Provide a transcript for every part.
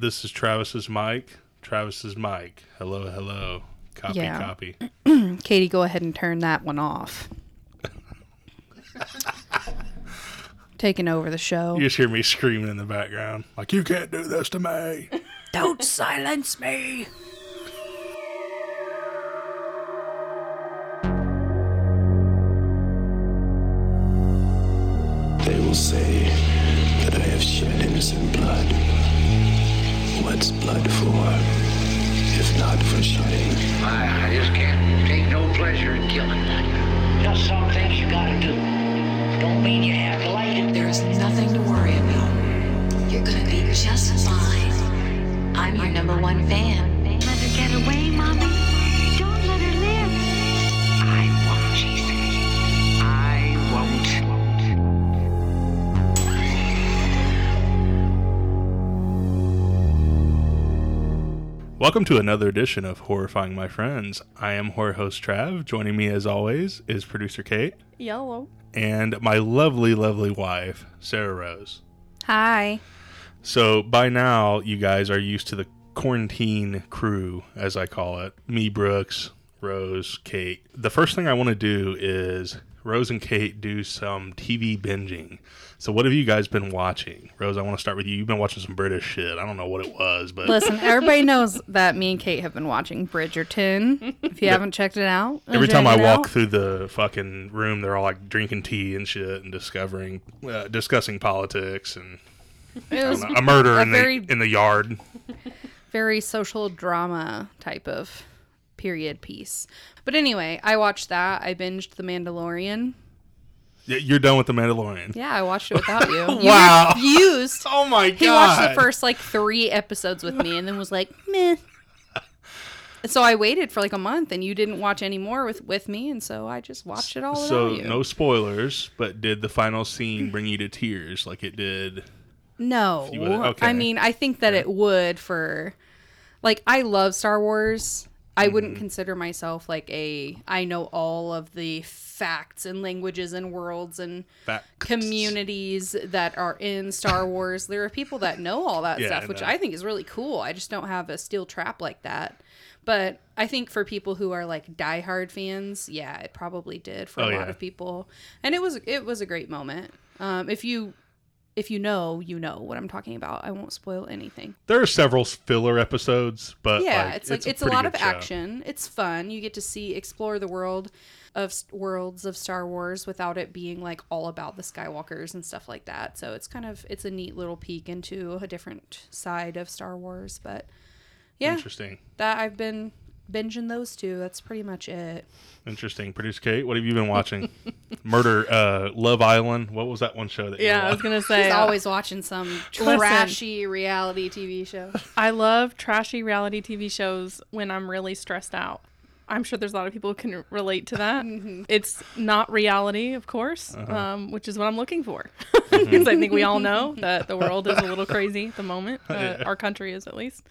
This is Travis's mic. Travis's mic. Hello, hello. Copy, Yeah. copy. Katie, go ahead and turn that one off. Taking over the show. You just hear me screaming in the background, like, you can't do this to me. Don't silence me. They will say that I have shed innocent blood. What's blood for, if not for shedding? I, I just can't take no pleasure in killing. Just some things you gotta do. Don't mean you have to like it. There's nothing to worry about. You're gonna be just fine. I'm your number one fan. Let her get away, Mommy. Welcome to another edition of Horrifying My Friends. I am horror host Trav. Joining me, as always, is producer Kate Yellow. and my lovely, lovely wife, Sarah Rose. Hi. So by now, you guys are used to the quarantine crew, as I call it. Me, Brooks, Rose, Kate. The first thing I want to do is Rose and Kate do some TV binging. So what have you guys been watching? Rose, I want to start with you. You've been watching some British shit. I don't know what it was, but Listen, everybody knows that me and Kate have been watching Bridgerton. If you haven't checked it out, every time I walk out. through the fucking room, they're all like drinking tea and shit and discovering, uh, discussing politics and know, a murder a in very- the in the yard. very social drama type of period piece. But anyway, I watched that. I binged The Mandalorian. You're done with the Mandalorian. Yeah, I watched it without you. You Wow. refused. Oh my god! He watched the first like three episodes with me and then was like, meh. So I waited for like a month and you didn't watch any more with, with me, and so I just watched it all So you. no spoilers, but did the final scene bring you to tears like it did? No. Okay. I mean, I think that it would for like I love Star Wars. I wouldn't Mm-hmm. consider myself like a I know all of the facts and languages and worlds and Facts. communities that are in Star Wars. There are people that know all that Yeah, stuff, which. I think is really cool. I just don't have a steel trap like that. But I think for people who are like diehard fans, yeah, it probably did for Oh, a yeah. lot of people. And it was it was a great moment. Um, if you if you know, you know what I'm talking about. I won't spoil anything. There are several filler episodes, but yeah, like, it's like it's, a, pretty lot of show. action. It's fun. You get to see explore the world of worlds of Star Wars without it being like all about the Skywalkers and stuff like that. So it's kind of it's a neat little peek into a different side of Star Wars. But yeah, Interesting, that I've been binging those two. That's pretty much it. interesting. Producer Kate, what have you been watching? Murder, uh, Love Island. What was that one show that? Yeah, I was gonna say. He's uh, always watching some Listen. trashy reality TV show. I love trashy reality TV shows when I'm really stressed out. I'm sure there's a lot of people who can relate to that. It's not reality, of course, um, which is what I'm looking for. Because I think we all know that the world is a little crazy at the moment. Uh, Our country is, at least.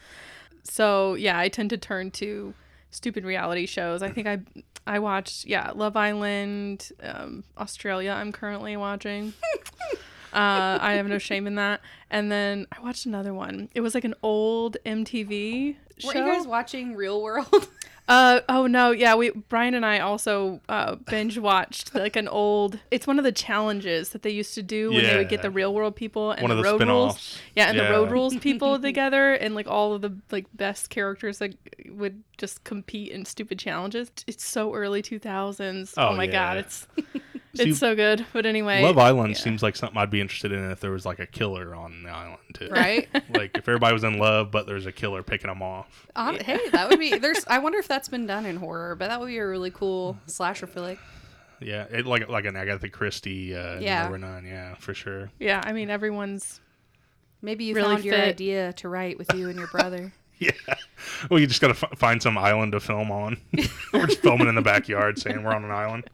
So yeah, I tend to turn to stupid reality shows. I think I I watched yeah Love Island, um, Australia. I'm currently watching. Uh, I have no shame in that. And then I watched another one. It was like an old MTV show. Were you guys watching Real World? Uh oh no, yeah, we Brian and I also uh binge watched like an old it's one of the challenges that they used to do when they would get the real world people and One the, of the road rules. spin-offs. Yeah, and Yeah. the road rules people together and like all of the like best characters that would just compete in stupid challenges. It's so early 2000s. Oh, Oh, my god, yeah. it's See, it's so good. But anyway, Love Island yeah. seems like something I'd be interested in if there was like a killer on the island too. right? like if everybody was in love, but there's a killer picking them off. Uh, Hey, that would be. There's. I wonder if that's been done in horror, but that would be a really cool slasher flick. Yeah, it, like like an Agatha Christie. Uh, Yeah. number nine. Yeah, for sure. Yeah, I mean everyone's Maybe you Really found your idea to write with you and your brother. Yeah. Well, you just got to f- find some island to film on. we're just filming in the backyard, saying we're on an island.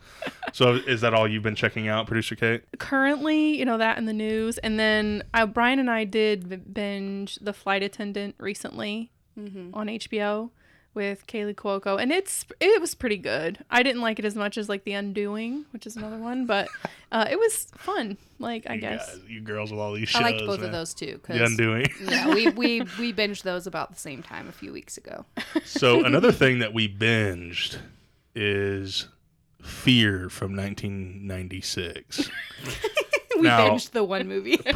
So, is that all you've been checking out, producer Kate? currently, you know, that in the news. And then uh, Brian and I did binge The Flight Attendant recently on HBO, with Kaley Cuoco, and it's it was pretty good. I didn't like it as much as like The Undoing, which is another one, but uh, it was fun. Like I You guess. guys- you girls with all these shows. I liked both man. of those too. 'cause- The Undoing. yeah, we, we we binged those about the same time a few weeks ago. So another thing that we binged is Fear from 1996. We Now- binged the one movie. Put,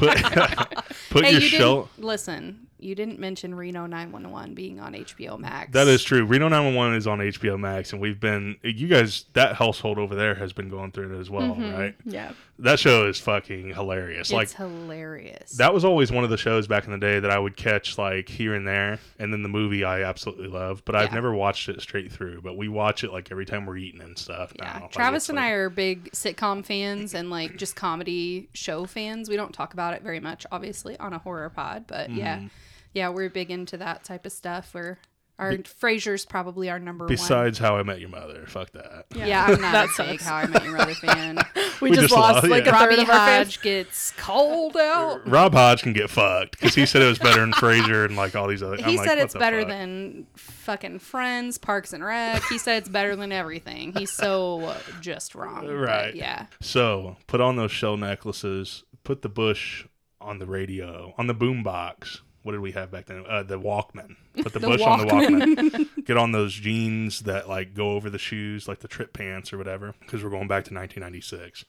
put hey, your you show. didn't listen. You didn't mention Reno 911 being on HBO Max. That is true. Reno 911 is on HBO Max, and we've been you guys. That household over there has been going through it as well, mm-hmm. right? Yeah. That show is fucking hilarious. It's like hilarious. that was always one of the shows back in the day that I would catch like here and there, and then the movie I absolutely love, but I've never watched it straight through. But we watch it like every time we're eating and stuff. yeah, now. Travis it's and like- I are big sitcom fans and like just comedy show fans. We don't talk about it very much, obviously, on a horror pod, but yeah, Mm-hmm. yeah, we're big into that type of stuff. We're our Frasier's probably our number one. Besides How I Met Your Mother, fuck that. Yeah, I'm not That a big. How I Met Your Mother fan. We, We just, just lost lost- like yeah. a third of our fans. Hodge gets cold out. Rob Hodge can get fucked because he said it was better than Frasier and like all these other. I'm He like, said it's better fuck? than fucking Friends, Parks and Rec. He said it's better than everything. He's so uh, just wrong. Right. yeah. So put on those shell necklaces. Put the bush on the radio, on the boom box. What did we have back then? Uh, the Walkman. Put the, The bush on the Walkman. Get on those jeans that like go over the shoes, like the trip pants or whatever, because we're going back to 1996.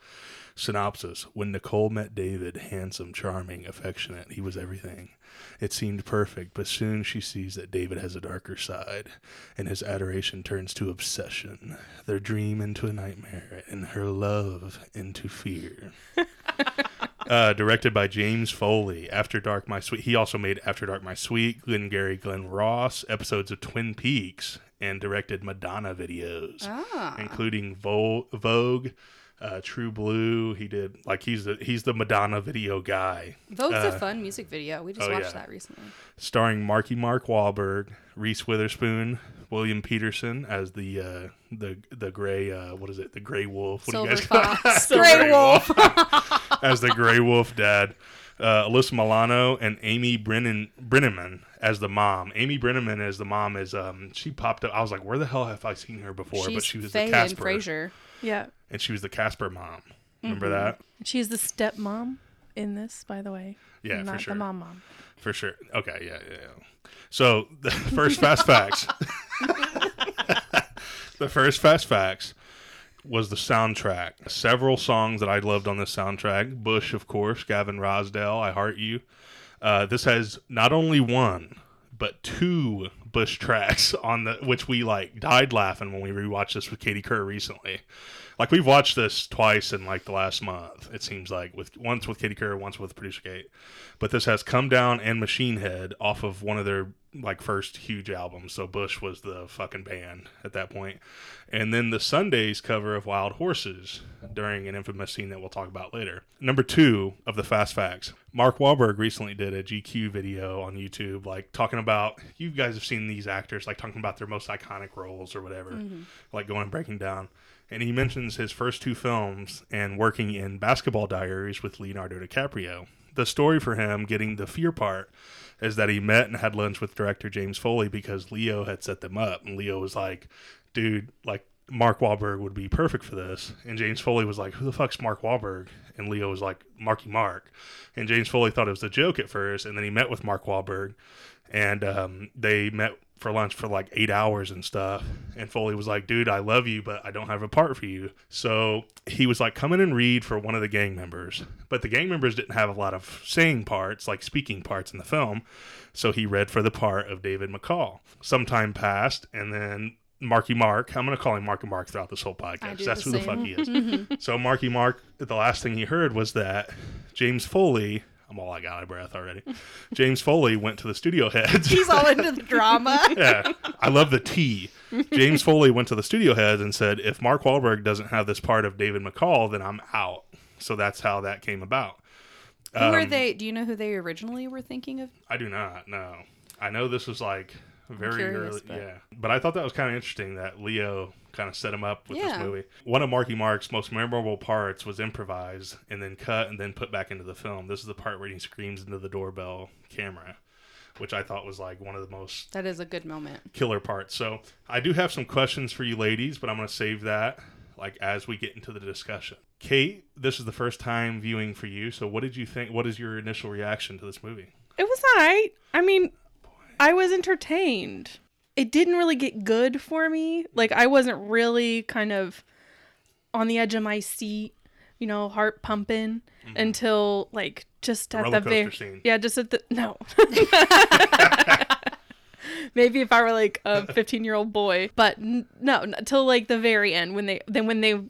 Synopsis: When Nicole met David, handsome, charming, affectionate, he was everything. It seemed perfect, but soon she sees that David has a darker side, and his adoration turns to obsession, their dream into a nightmare, and her love into fear. uh, directed by James Foley. After Dark, My Sweet. He also made After Dark, My Sweet, Glenn Gary, Glen Ross, episodes of Twin Peaks, and directed Madonna videos, Ah. including Vogue. Uh, True Blue, he did like he's the he's the Madonna video guy. Vogue's Uh, a fun music video. We just oh, watched yeah. that recently. starring Marky Mark Wahlberg, Reese Witherspoon, William Petersen as the uh, the the gray uh, what is it the gray wolf? What Silver do you guys call Fox. it? The Gray Wolf. as the gray wolf dad. Uh, Alyssa Milano and Amy Brennan Brenneman as the mom. Amy Brenneman as the mom is um she popped up. I was like, where the hell have I seen her before? She's but she was Faye the and Casper, Frasier. Yeah. and she was the Casper mom. Remember Mm-hmm. that? She's the stepmom in this, by the way. Yeah, for Not sure. the mom mom. For sure. Okay, yeah, yeah, yeah. So the first fast facts. the first fast facts was the soundtrack. Several songs that I loved on this soundtrack. Bush, of course, Gavin Rossdale, I Heart You. Uh, this has not only one, but two Bush tracks on the which we like died laughing when we rewatched this with Katie Kerr recently. Like we've watched this twice in like the last month. It seems like with once with Katie Kerr, once with Producer Kate. But this has Come Down and Machine Head off of one of their like first huge albums. So Bush was the fucking band at that. And then the Sundays cover of Wild Horses during an infamous scene that we'll talk about later. Number two of the Fast Facts. Mark Wahlberg recently did a GQ video on YouTube, like talking about you guys have seen these actors, like talking about their most iconic roles or whatever, mm-hmm. like going and breaking down. And he mentions his first two films and working in Basketball Diaries with Leonardo DiCaprio. The story for him getting the fear part is that he met and had lunch with director James Foley because Leo had set them up. And Leo was like, dude, like, Mark Wahlberg would be perfect for this. And James Foley was like, who the fuck's Mark Wahlberg? And Leo was like, Marky Mark. And James Foley thought it was a joke at first. And then he met with Mark Wahlberg and um, they met for lunch for like eight hours and stuff. And Foley was like, dude, I love you, but I don't have a part for you. So he was like, come in and read for one of the gang members. But the gang members didn't have a lot of saying parts, like speaking parts in the film. So he read for the part of David McCall. Some time passed, and then Marky Mark, I'm going to call him Marky Mark throughout this whole podcast. That's the who the fuck he is. so Marky Mark, the last thing he heard was that James Foley. I'm all like out of breath already. James Foley went to the studio heads. He's all into the drama. yeah, I love the T. James Foley went to the studio heads and said, if Mark Wahlberg doesn't have this part of David McCall, then I'm out. So that's how that came about. who Um, they? Do you know who they originally were thinking of? I do not No. I know this was like very curious, early. but- Yeah, but I thought that was kind of interesting that Leo kind of set him up with this movie. One of Marky Mark's most memorable parts was improvised and then cut and then put back into the film. This is the part where he screams into the doorbell camera. which I thought was like one of the most That is a good moment. killer parts. So I do have some questions for you ladies, but I'm going to save that like as we get into the discussion. Kate, this is the first time viewing for you. So what did you think? What is your initial reaction to this movie? It was alright. I mean, I was entertained. It didn't really get good for me. Like I wasn't really kind of on the edge of my seat, you know, heart pumping until like just at Mm-hmm. the very scene. yeah, just at the no. Maybe if I were like a 15 year old boy, but n- no, until like the very end when they then when they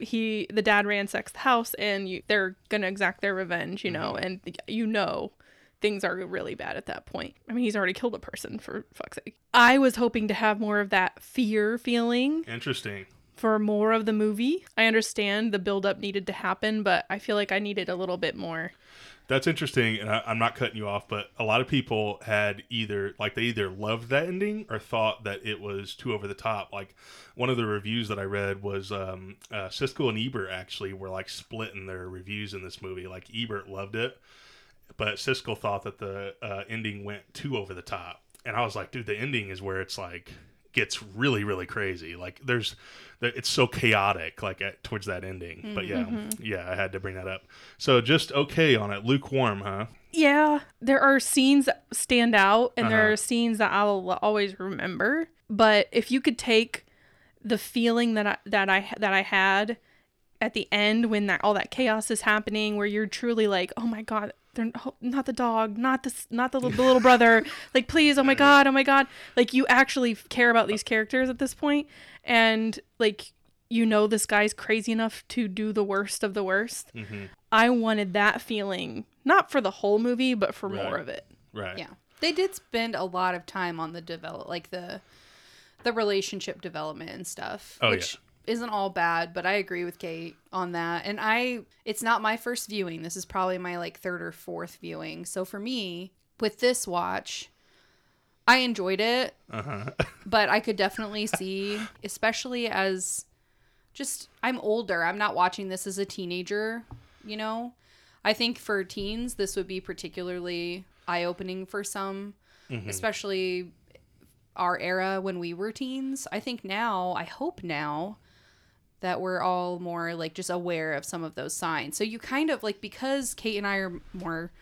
he the dad ransacks the house and you they're gonna exact their revenge, you know, and you know things are really bad at that point. I mean, he's already killed a person for fuck's sake. I was hoping to have more of that fear feeling Interesting. for more of the movie. I understand the build up needed to happen, but I feel like I needed a little bit more. That's interesting, and I, I'm not cutting you off, but a lot of people had either like they either loved that ending or thought that it was too over the top. Like one of the reviews that I read was um, uh, Siskel and Ebert actually were like splitting their reviews in this movie. Like Ebert loved it, but Siskel thought that the uh, ending went too over the top. And I was like, dude, the ending is where it's like gets really really crazy. Like there's there- it's so chaotic like at, towards that ending. But yeah yeah i had to bring that up. So just okay on it. Lukewarm huh? Yeah, there are scenes that stand out and there Uh-huh. are scenes that I'll always remember, but if you could take the feeling that I that I that I had at the end when that all that chaos is happening where you're truly like, "Oh my god, they're not the dog, not this not the, the little brother. Like please, oh my god, oh my god." Like you actually care about these characters at this point and like you know this guy's crazy enough to do the worst of the worst. Mm-hmm. I wanted that feeling, not for the whole movie, but for more of it. right Yeah. They did spend a lot of time on the develop like the the relationship development and stuff. Oh, which isn't all bad, but I agree with Kate on that. And I it's not my first viewing. This is probably my like third or fourth viewing. So for me, with this watch, I enjoyed it. Uh-huh. but I could definitely see, especially as just I'm older. I'm not watching this as a teenager, you know. I think for teens this would be particularly eye-opening for some, mm-hmm. especially our era when we were teens. I think now, I hope now that we're all more like just aware of some of those signs. So you kind of like because Kate and I are more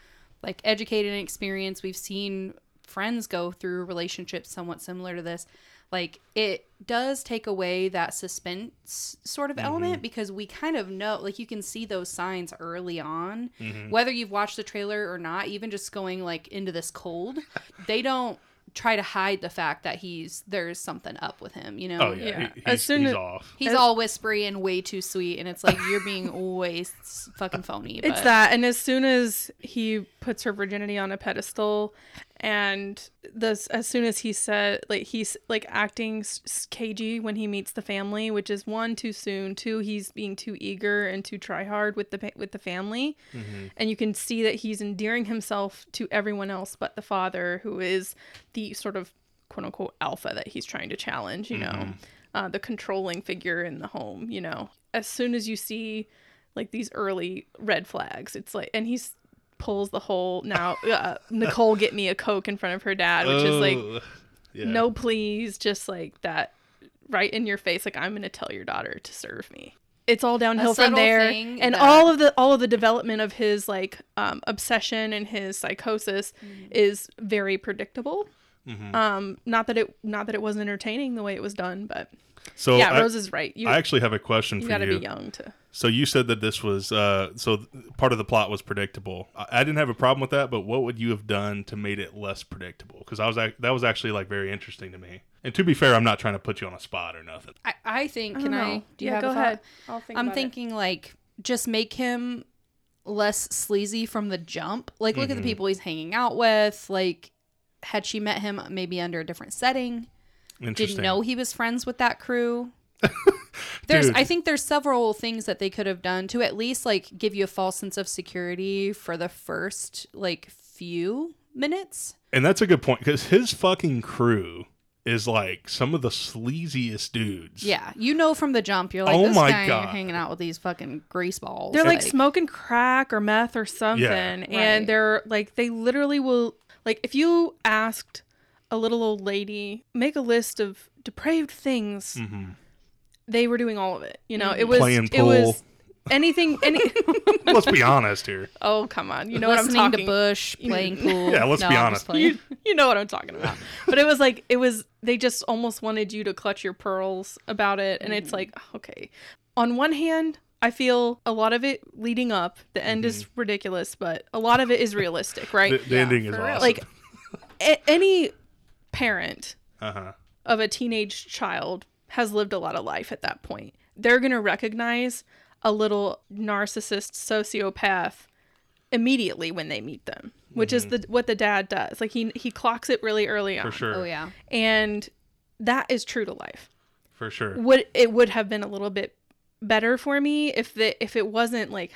like educated and experienced, we've seen friends go through relationships somewhat similar to this. Like it does take away that suspense sort of element mm-hmm. because we kind of know like you can see those signs early on. Mm-hmm. Whether you've watched the trailer or not, even just going like into this cold, they don't try to hide the fact that he's there's something up with him, you know? oh yeah, Yeah. He, As he's, soon he's as- off He's all whispery and way too sweet, and it's like you're being way fucking phony. It's that, and as soon as he puts her virginity on a pedestal, and this, as soon as he said, like he's like acting cagey when he meets the family, which is one too soon, two he's being too eager and too try hard with the with the family, and you can see that he's endearing himself to everyone else but the father, who is the sort of quote unquote alpha that he's trying to challenge. You know, uh, the controlling figure in the home. You know, as soon as you see like these early red flags. It's like, and he's pulls the whole now. Uh, Nicole, get me a coke in front of her dad, which is like, yeah. no, please, just like that, right in your face. Like I'm gonna tell your daughter to serve me. It's all downhill from there, and that- all of the all of the development of his like um, obsession and his psychosis Mm-hmm. is very predictable. Mm-hmm. Um, not that it not that it wasn't entertaining the way it was done, but so yeah, I, Rose is right. You I actually have a question you for got to you be young to. So you said that this was uh so part of the plot was predictable I, I didn't have a problem with that but what would you have done to made it less predictable because i was ac- that was actually like very interesting to me and to be fair i'm not trying to put you on a spot or nothing I, I think. I Can don't I? Do you Yeah, have go a ahead. I'll think I'm about it. thinking like just make him less sleazy from the jump. Like look at the people he's hanging out with. Like had she met him maybe under a different setting, interesting didn't know he was friends with that crew. There's I think there's several things that they could have done to at least like give you a false sense of security for the first like few minutes. and that's a good point because his fucking crew is like some of the sleaziest dudes Yeah, you know from the jump, you're like, Oh this my guy God. hanging out with these fucking grease balls. They're like smoking crack or meth or something, Right. and they're like they literally will Like if you asked a little old lady make a list of depraved things, mm-hmm. They were doing all of it. You know, mm. it was Playing it was anything. Any Let's be honest here. oh come on, you know what I'm Listening talking. to Bush, playing pool. Yeah, let's No, be I'm honest. playing. you, you know what I'm talking about. But it was like it was they just almost wanted you to clutch your pearls about it and it's mm. like oh, okay. On one hand, I feel a lot of it leading up, the end is mm-hmm. ridiculous, but a lot of it is realistic, right? The, the ending is for real. awesome. like a- any parent uh huh. of a teenage child has lived a lot of life at that point. They're going to recognize a little narcissist sociopath immediately when they meet them, which is the mm-hmm. what the dad does. Like he he clocks it really early on. For sure. Oh yeah. And that is true to life. For sure. Would it would have been a little bit better for me if the if it wasn't like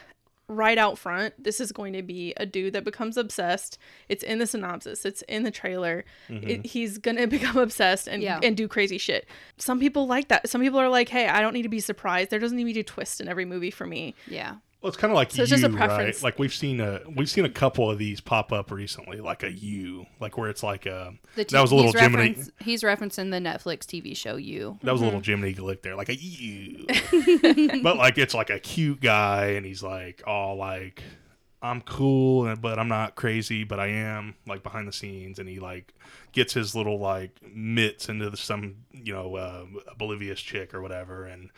right out front this is going to be a dude that becomes obsessed. It's in the synopsis. It's in the trailer. It, mm-hmm. he's gonna become obsessed and Yeah. and do crazy shit. Some people like that. Some people are like hey i don't need to be surprised. There doesn't need to be a twist in every movie for me. Yeah. Well, it's kind of like So it's you, just a preference. right? Like we've seen a we've seen a couple of these pop up recently, like a U, like where it's like a The that was a little he's, Jiminy reference, he's referencing the Netflix TV show You. that was a Mm-hmm. little Jiminy Glick there, like a U, but like it's like a cute guy, and he's like all like I'm cool, and- but I'm not crazy, but I am like behind the scenes, and he like gets his little like mitts into the, some you know uh, oblivious chick or whatever, and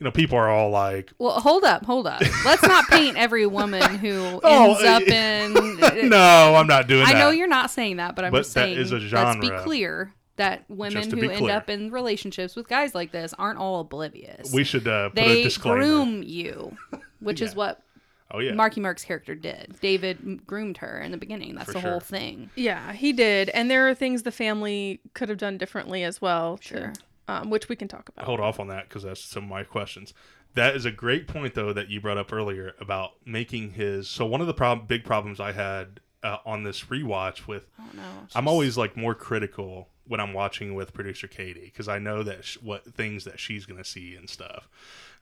you know people are all like Well, hold up, hold up. Let's not paint every woman who Oh, ends up in. no, I'm not doing that. I that. know you're not saying that, but I'm But just that saying. is a Let's be clear that women who end clear. up in relationships with guys like this aren't all oblivious. We should uh, put a they disclaimer. groom you, which is what oh yeah, Marky Mark's character did. David groomed her in the beginning. That's For the whole thing. yeah he did and there are things the family could have done differently as well to- Sure. Um, which we can talk about hold off on that because that's some of my questions. That is a great point though that you brought up earlier about making his. So one of the prob- big problems I had uh, on this rewatch with, Oh no. I'm always like more critical when I'm watching with producer Katie because I know that sh- what things that she's gonna see and stuff.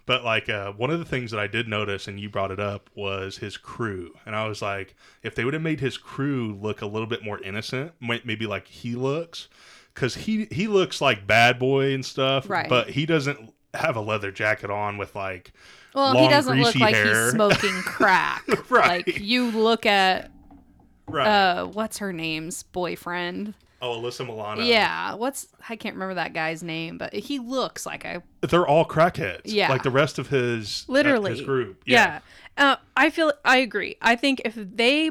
But like uh, one of the things that I did notice, and you brought it up, was his crew, and I was like, if they would have made his crew look a little bit more innocent, maybe like he looks, because he he looks like bad boy and stuff, Right. But he doesn't have a leather jacket on with like Well, long, he doesn't look like hair. he's smoking crack. Right. Like you look at right. uh what's her name's boyfriend. oh, Alyssa Milano. Yeah, what's I can't remember that guy's name, but he looks like a they're all crackheads. Yeah. like the rest of his uh, literally his group. yeah, Uh, i feel i agree i think if they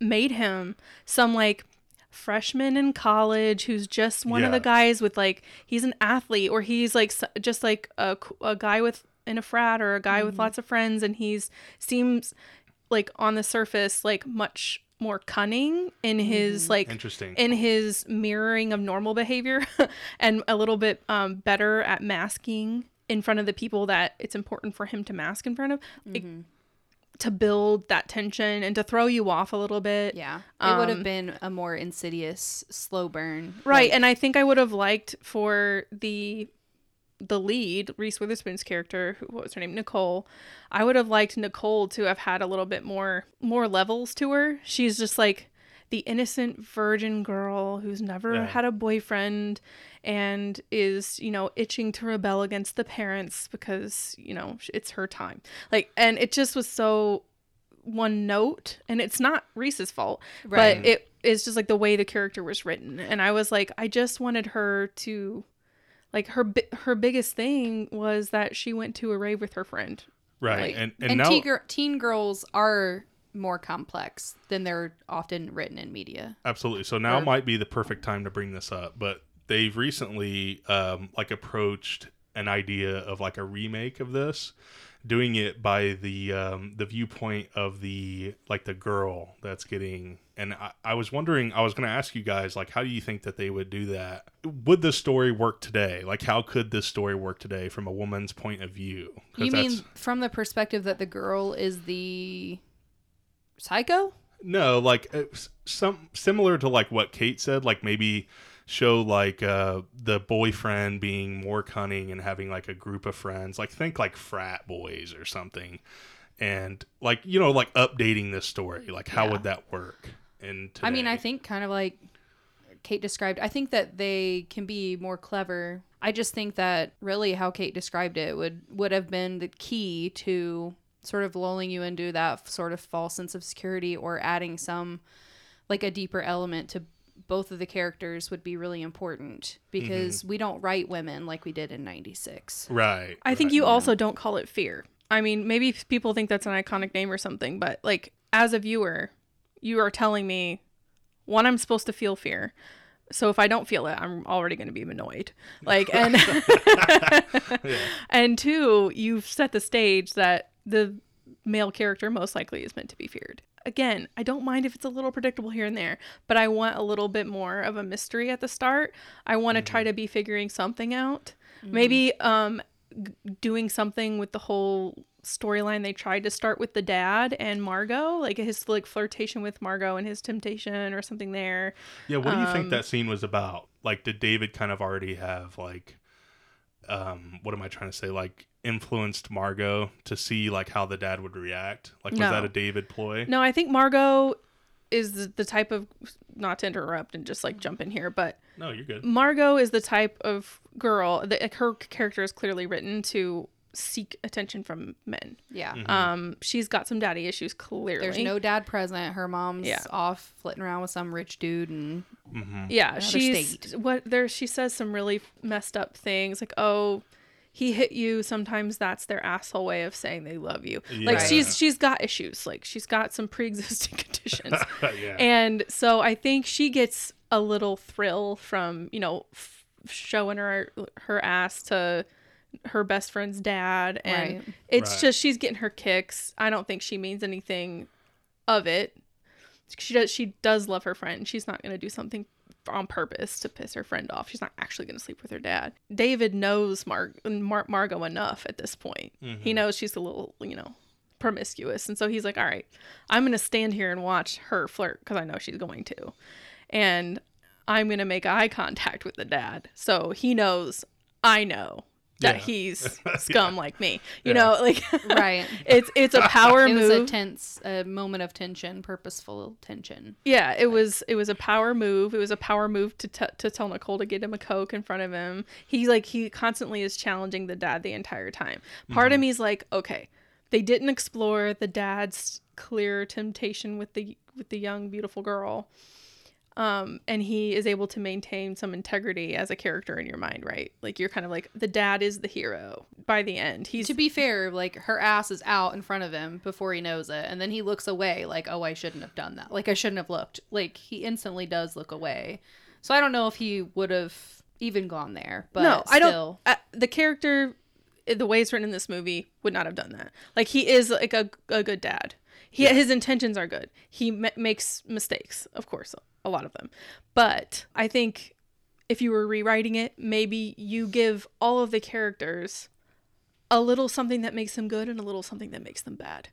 made him some like freshman in college who's just one of the guys with like he's an athlete or he's like just like a, a guy with in a frat or a guy with mm-hmm. lots of friends and he's seems like on the surface like much more cunning in his mm-hmm. like Interesting. in his mirroring of normal behavior and a little bit um, better at masking in front of the people that it's important for him to mask in front of. Like, to build that tension and to throw you off a little bit yeah. It would have Um, been a more insidious slow burn. right Like, and i think i would have liked for the the lead reese witherspoon's character who, what was her name nicole i would have liked nicole to have had a little bit more more levels to her she's just like the innocent virgin girl who's never Yeah. had a boyfriend and is you know itching to rebel against the parents because you know it's her time like and it just was so one note and it's not reese's fault Right. but it is just like the way the character was written and i was like i just wanted her to like her her biggest thing was that she went to a rave with her friend right. like- and and, and now teen, gir- teen girls are more complex than they're often written in media. Absolutely. So now Or- might be the perfect time to bring this up, but they've recently um, like approached an idea of like a remake of this, doing it by the um, the viewpoint of the like the girl that's getting. And I, I was wondering, I was going to ask you guys, like, how do you think that they would do that? Would this story work today? Like, how could this story work today from a woman's point of view? You mean from the perspective that the girl is the psycho? No, like uh, some similar to like what Kate said, like maybe show like uh the boyfriend being more cunning and having like a group of friends. Like think like frat boys or something. And like you know like updating this story, like how Yeah. would that work? And I mean, I think kind of like Kate described, I think that they can be more clever. I just think that really how Kate described it would would have been the key to sort of lulling you into that sort of false sense of security or adding some like a deeper element to both of the characters would be really important because mm-hmm. we don't write women like we did in 96. right. I think right. you also don't call it fear. I mean, maybe people think that's an iconic name or something, but like as a viewer, you are telling me one, I'm supposed to feel fear. So if I don't feel it, I'm already going to be annoyed. Like and and two, you've set the stage that the male character most likely is meant to be feared. Again, I don't mind if it's a little predictable here and there, but I want a little bit more of a mystery at the start. I want to try to be figuring something out. Maybe um g- doing something with the whole storyline they tried to start with the dad and Margot, like his like flirtation with Margot and his temptation or something there. Yeah, what do you Um, think that scene was about? Like, did David kind of already have like, um, what am I trying to say? Like, influenced Margot to see like how the dad would react? Like, was No. that a David ploy? No, I think Margot is the, the type of not to interrupt and just like jump in here, but No, you're good. Margot is the type of girl that like, her character is clearly written to seek attention from men. Yeah. Um, she's got some daddy issues clearly. There's no dad present. Her mom's Yeah. off flitting around with some rich dude and yeah, she's state. what there. She says some really messed up things like, "Oh, he hit you." Sometimes that's their asshole way of saying they love you. Like she's she's got issues. Like she's got some pre-existing conditions. yeah. And so I think she gets a little thrill from, you know, f- showing her her ass to her best friend's dad and Right. it's Right. just she's getting her kicks. I don't think she means anything of it. She does she does love her friend. She's not going to do something on purpose to piss her friend off. She's not actually going to sleep with her dad. David knows Mar- Mar- Margot enough at this point. He mm-hmm. knows she's a little, you know, promiscuous. And so he's like, all right, I'm going to stand here and watch her flirt because I know she's going to. And I'm going to make eye contact with the dad. So he knows I know that Yeah. he's scum like me. You know, like right. it's it's a power It move. was a tense, a moment of tension, purposeful tension. Yeah, it was it was a power move. It was a power move to t- to tell Nicole to get him a coke in front of him. He like he constantly is challenging the dad the entire time. Part of mm-hmm. me's like, okay, they didn't explore the dad's clear temptation with the with the young beautiful girl. Um, and he is able to maintain some integrity as a character in your mind, right? Like you're kind of like the dad is the hero by the end. He's To be fair, like her ass is out in front of him before he knows it, and then he looks away, like, "Oh, I shouldn't have done that. Like, I shouldn't have looked." Like he instantly does look away. So I don't know if he would have even gone there. But no, I still, don't. Uh, the character, the way it's written in this movie, would not have done that. Like he is like a, a good dad. He his intentions are good. He ma- makes mistakes, of course, a lot of them. But I think if you were rewriting it, maybe you give all of the characters a little something that makes them good and a little something that makes them bad.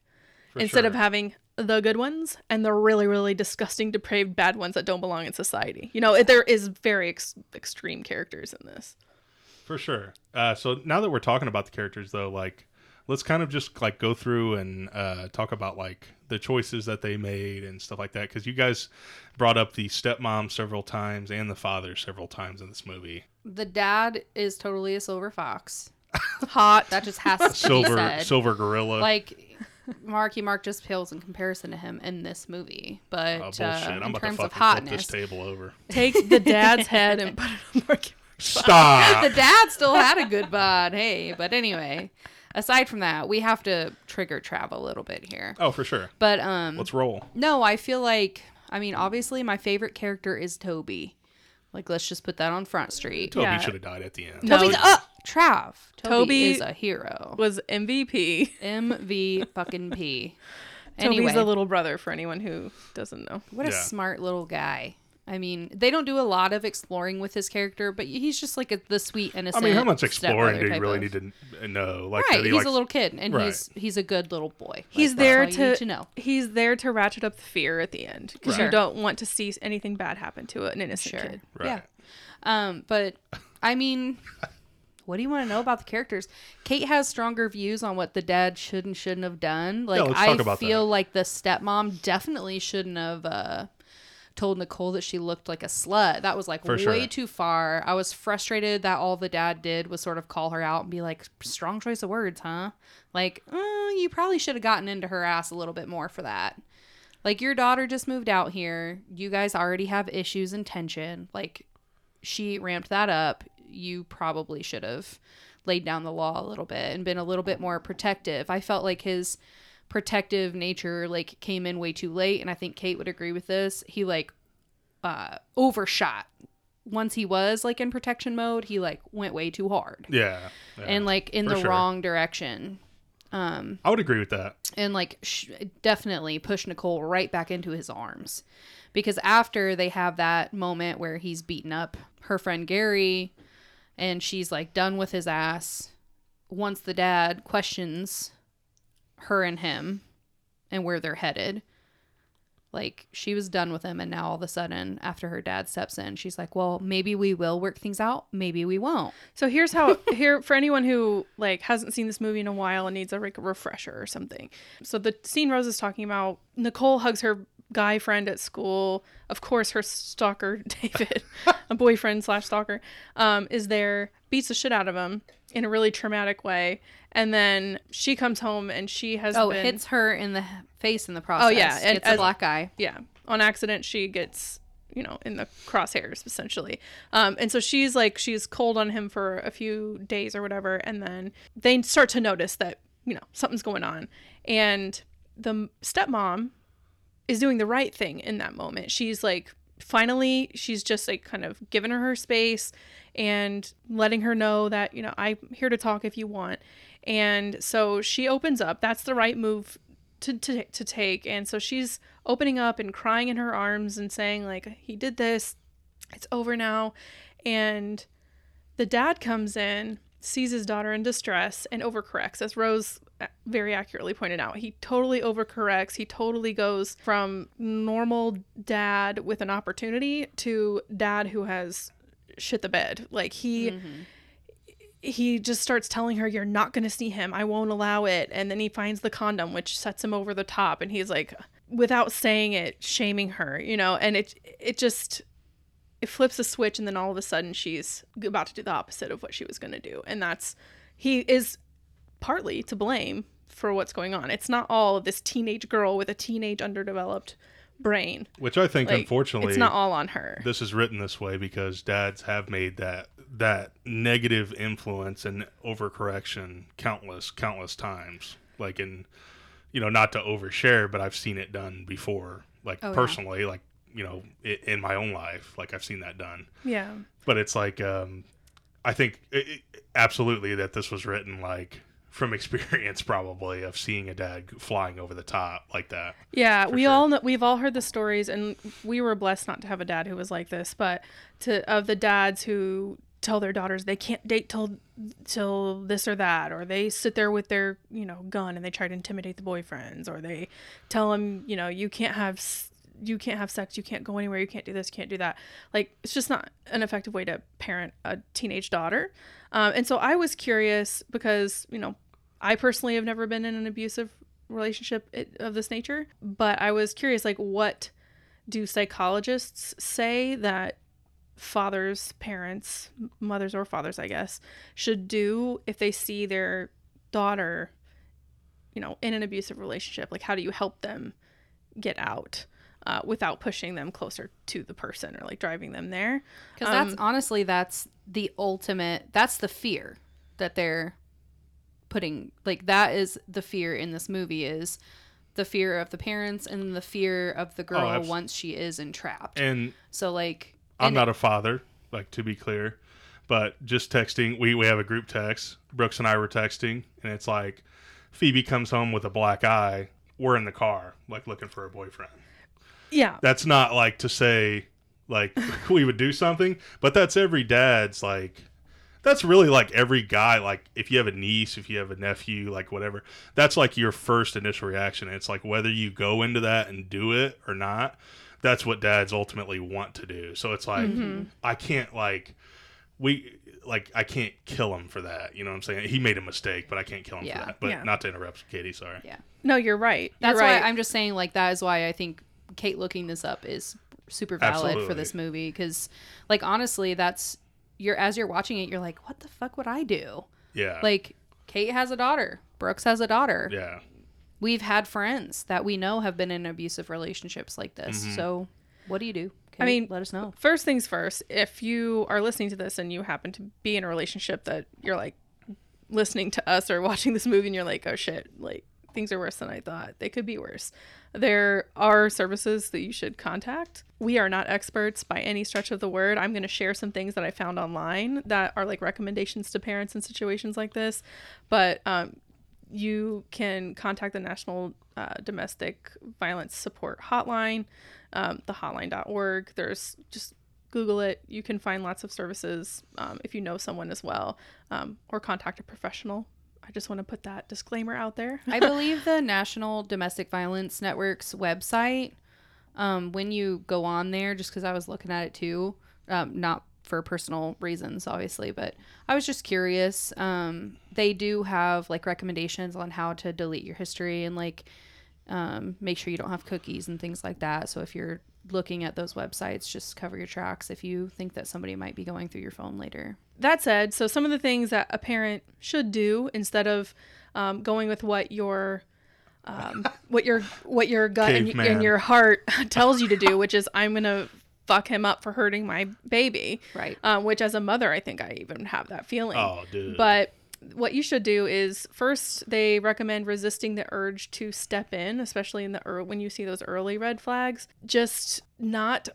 Instead of having the good ones and the really, really disgusting, depraved, bad ones that don't belong in society. You know, it, there is very ex- extreme characters in this. For sure. Uh, so now that we're talking about the characters, though, like let's kind of just like go through and uh, talk about like the choices that they made and stuff like that. Because you guys brought up the stepmom several times and the father several times in this movie. the dad is totally a silver fox. Hot. That just has to be said. silver silver gorilla. like Marky Mark just pales in comparison to him in this movie. But oh bullshit! uh, I'm in about terms fucking of hotness, this table over. take the dad's head and put it on Marky. Stop. the dad still had a good bod. Hey, but anyway, aside from that, we have to trigger Trav a little bit here. oh, for sure. But um, Let's roll. no, I feel like I mean, obviously, my favorite character is Toby. Like, let's just put that on Front Street. Toby Yeah. should have died at the end. No, Toby's Toby- up. Trav. Toby, Toby is a hero. was MVP. MV fucking P. Toby's Anyway, the little brother for anyone who doesn't know. what a Yeah. smart little guy. I mean, they don't do a lot of exploring with his character, but he's just like a, the sweet innocent. I mean, how much exploring do you really of- need to know? Like, Right, he he's likes- a little kid, and Right. he's he's a good little boy. Like, He's there to, to know. he's there to ratchet up the fear at the end because you don't want to see anything bad happen to an innocent Sure. kid. Right. Yeah. Um, but I mean, what do you want to know about the characters? Kate has stronger views on what the dad should and shouldn't have done. Like let's I about feel that. like the stepmom definitely shouldn't have uh told Nicole that she looked like a slut. That was like For way sure. too far. I was frustrated that all the dad did was sort of call her out and be like, strong choice of words, huh? Like, uh, you probably should have gotten into her ass a little bit more for that. Like, your daughter just moved out here. You guys already have issues and tension. Like, she ramped that up. You probably should have laid down the law a little bit and been a little bit more protective. I felt like his protective nature like came in way too late and I think Kate would agree with this. He like uh overshot. Once he was like in protection mode, he like went way too hard Yeah. yeah, and like in the sure. wrong direction. Um I would agree with that. and like sh- definitely push Nicole right back into his arms because after they have that moment where he's beaten up her friend Gary and she's like done with his ass once the dad questions her and him and where they're headed like she was done with him and now all of a sudden after her dad steps in she's like well maybe we will work things out maybe we won't So here's how here for anyone who like hasn't seen this movie in a while and needs a like refresher or something. So the scene Rose is talking about, Nicole hugs her guy friend at school. Of course, her stalker David, a boyfriend slash stalker, um, is there, beats the shit out of him in a really traumatic way, and then she comes home and she has oh been, hits her in the face in the process Oh yeah, and it's a black eye. Yeah on accident she gets you know in the crosshairs essentially. Um and so she's like she's cold on him for a few days or whatever and then they start to notice that you know something's going on. And the stepmom is doing the right thing in that moment. She's like finally she's just like kind of giving her her space and letting her know that you know i'm here to talk if you want. And so she opens up. That's the right move to, to, to take. And so she's opening up and crying in her arms and saying like he did this. It's over now. And the dad comes in sees his daughter in distress and overcorrects as rose uh, very accurately pointed out. He totally overcorrects. He totally goes from normal dad with an opportunity to dad who has shit the bed. Like he he just starts telling her you're not going to see him. I won't allow it. And then he finds the condom which sets him over the top. And he's like without saying it shaming her you know? And it it just it flips a switch and then all of a sudden she's about to do the opposite of what she was going to do. And that's he is partly to blame for what's going on. It's not all of this teenage girl with a teenage underdeveloped brain. Which I think, like unfortunately, it's not all on her. this is written this way because dads have made that that negative influence and overcorrection countless countless times. Like in you know not to overshare but i've seen it done before like Oh, yeah. personally like you know in my own life like i've seen that done yeah but it's like um i think i i absolutely that this was written like from experience probably of seeing a dad flying over the top like that Yeah, we sure. all know, we've all heard the stories, and we were blessed not to have a dad who was like this. But to of the dads who tell their daughters they can't date till till this or that, or they sit there with their you know gun and they try to intimidate the boyfriends, or they tell them you know you can't have you can't have sex, you can't go anywhere, you can't do this, you can't do that. Like it's just not an effective way to parent a teenage daughter. Um, and so I was curious because you know I personally have never been in an abusive relationship of this nature, but I was curious like what do psychologists say that fathers, parents, mothers or fathers, I guess, should do if they see their daughter, you know, in an abusive relationship? Like how do you help them get out? Uh, without pushing them closer to the person or like driving them there. Because that's honestly that's the ultimate. That's the fear that they're putting. Like that is the fear in this movie is the fear of the parents and the fear of the girl abs- once she is entrapped. and so like I'm and not a father, like to be clear, but just texting. We we have a group text. Brooks and I were texting, and it's like Phoebe comes home with a black eye. We're in the car, like looking for a boyfriend. Yeah. That's not like to say like we would do something, but that's every dad's like. That's really like every guy. Like if you have a niece, if you have a nephew, like whatever, that's like your first initial reaction. It's like whether you go into that and do it or not. That's what dads ultimately want to do. So it's like mm-hmm. I can't like we like I can't kill him for that. You know what I'm saying? He made a mistake, but I can't kill him Yeah. for that. But Yeah. not to interrupt Katie. Sorry. yeah. No, you're right. You're That's right. why I'm just saying like that is why I think Kate looking this up is super valid for this movie because, like, honestly, that's you're as you're watching it, you're like, what the fuck would I do? Yeah. Like, Kate has a daughter. Brooks has a daughter. yeah. We've had friends that we know have been in abusive relationships like this. Mm-hmm. So, what do you do? I mean, let us know. First things first, if you are listening to this and you happen to be in a relationship that you're like listening to us or watching this movie and you're like, oh shit, like things are worse than I thought. They could be worse. There are services that you should contact. We are not experts by any stretch of the word. I'm going to share some things that I found online that are like recommendations to parents in situations like this. But um, you can contact the National uh, Domestic Violence Support Hotline, um, the hotline.org. There's just Google it. You can find lots of services um, if you know someone as well, um, or contact a professional. I just want to put that disclaimer out there. I believe the National Domestic Violence Network's website, um, when you go on there, just because I was looking at it too, um, not for personal reasons, obviously, but I was just curious. Um, they do have like recommendations on how to delete your history and like um, make sure you don't have cookies and things like that. So if you're looking at those websites, just cover your tracks if you think that somebody might be going through your phone later. That said, so some of the things that a parent should do instead of um, going with what your um, what your what your gut and, and your heart tells you to do, which is I'm gonna fuck him up for hurting my baby, Right. Um, which as a mother, I think I even have that feeling. Oh, dude. But what you should do is first they recommend resisting the urge to step in, especially in the ear when you see those early red flags. Just not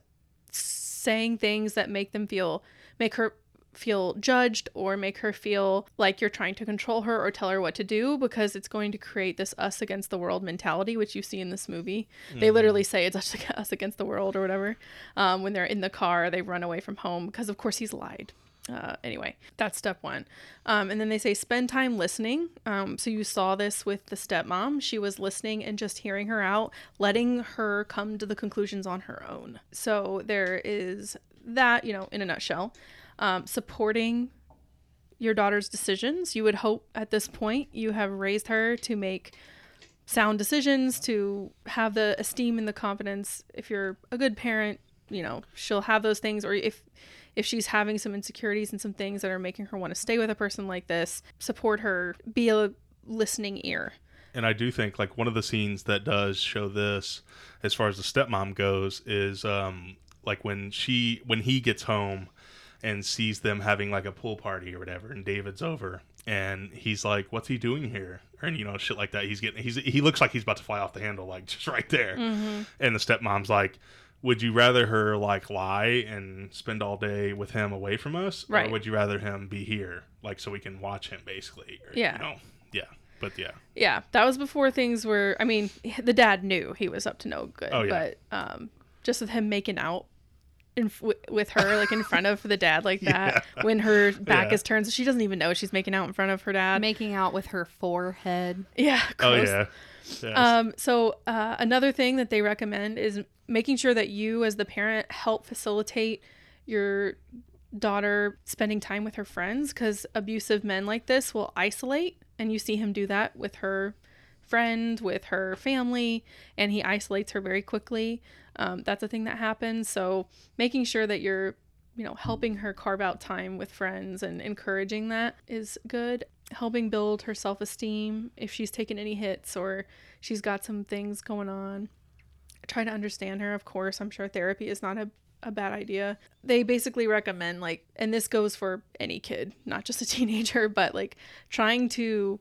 saying things that make them feel make her feel judged or make her feel like you're trying to control her or tell her what to do because it's going to create this us against the world mentality which you see in this movie they literally say it's us us against the world or whatever um, when they're in the car they run away from home because of course he's lied uh, anyway, that's step one. Um, and then they say spend time listening. Um, so you saw this with the stepmom. She was listening and just hearing her out, letting her come to the conclusions on her own. So there is that, you know, in a nutshell. Um, supporting your daughter's decisions. You would hope at this point you have raised her to make sound decisions, to have the esteem and the confidence. If you're a good parent, you know, she'll have those things. Or if if she's having some insecurities and some things that are making her want to stay with a person like this, support her, be a listening ear. and I do think like one of the scenes that does show this, as far as the stepmom goes, is um like when she when he gets home and sees them having like a pool party or whatever, and David's over, and he's like, "What's he doing here?" And you know, shit like that. He's getting he's he looks like he's about to fly off the handle, like just right there. And the stepmom's like. Would you rather her like lie and spend all day with him away from us, Right. or would you rather him be here, like so we can watch him, basically? Or, Yeah. You know? Yeah. But yeah. Yeah, that was before things were. I mean, the dad knew he was up to no good, Oh, yeah. but um, just with him making out in, f- with her, like in front of the dad, like that, when her back Yeah. is turned, so she doesn't even know she's making out in front of her dad. Making out with her forehead. yeah, Oh yeah. Yes. Um, so uh, another thing that they recommend is making sure that you, as the parent, help facilitate your daughter spending time with her friends because abusive men like this will isolate, and you see him do that with her friend, with her family, and he isolates her very quickly. Um, that's a thing that happens. So making sure that you're you know, helping her carve out time with friends and encouraging that is good. Helping build her self esteem if she's taken any hits or she's got some things going on. Try to understand her, of course. I'm sure therapy is not a, a bad idea. They basically recommend, like, and this goes for any kid, not just a teenager, but like trying to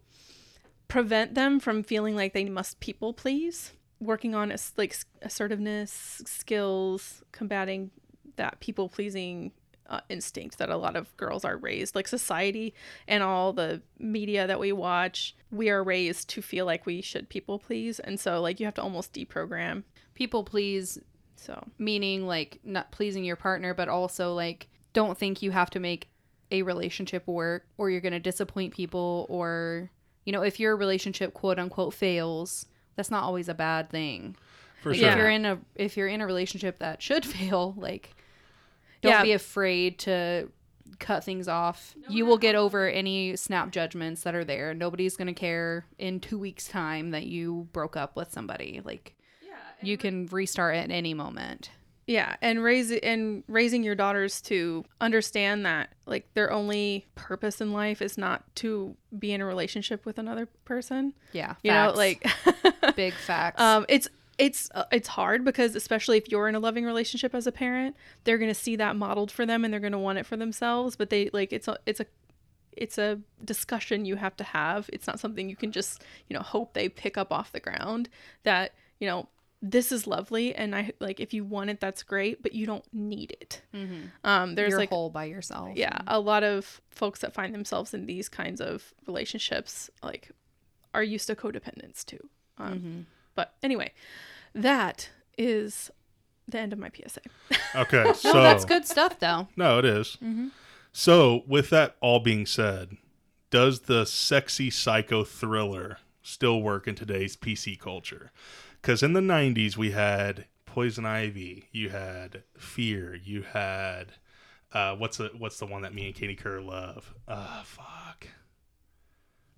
prevent them from feeling like they must people please working on like assertiveness skills combating that people pleasing uh, instinct that a lot of girls are raised like society and all the media that we watch we are raised to feel like we should people please and so like you have to almost deprogram. People please, so. meaning like not pleasing your partner, but also like don't think you have to make a relationship work or you're going to disappoint people or, you know, if your relationship quote unquote fails, that's not always a bad thing. For Like, sure. If you're in a if you're in a relationship that should fail, like don't Yeah. be afraid to cut things off. you will get over any snap judgments that are there. Nobody's going to care in 2 weeks time that you broke up with somebody. Like you can restart at any moment. Yeah, and raise and raising your daughters to understand that like their only purpose in life is not to be in a relationship with another person. Yeah. You know, like big facts. um it's it's uh, it's hard because especially if you're in a loving relationship as a parent, they're going to see that modeled for them and they're going to want it for themselves, but they like it's a it's a it's a discussion you have to have. It's not something you can just, you know, hope they pick up off the ground that, you know, this is lovely and I like if you want it that's great, but you don't need it. Um there's You're like whole by yourself. yeah, a lot of folks that find themselves in these kinds of relationships like are used to codependence too. Um, But anyway, that is the end of my PSA. Okay, No, so that's good stuff though. No, it is. So, with that all being said, does the sexy psycho thriller still work in today's PC culture? Because in the 90s, we had Poison Ivy, you had Fear, you had. Uh, what's the what's the one that me and Katie Kerr love? Uh fuck.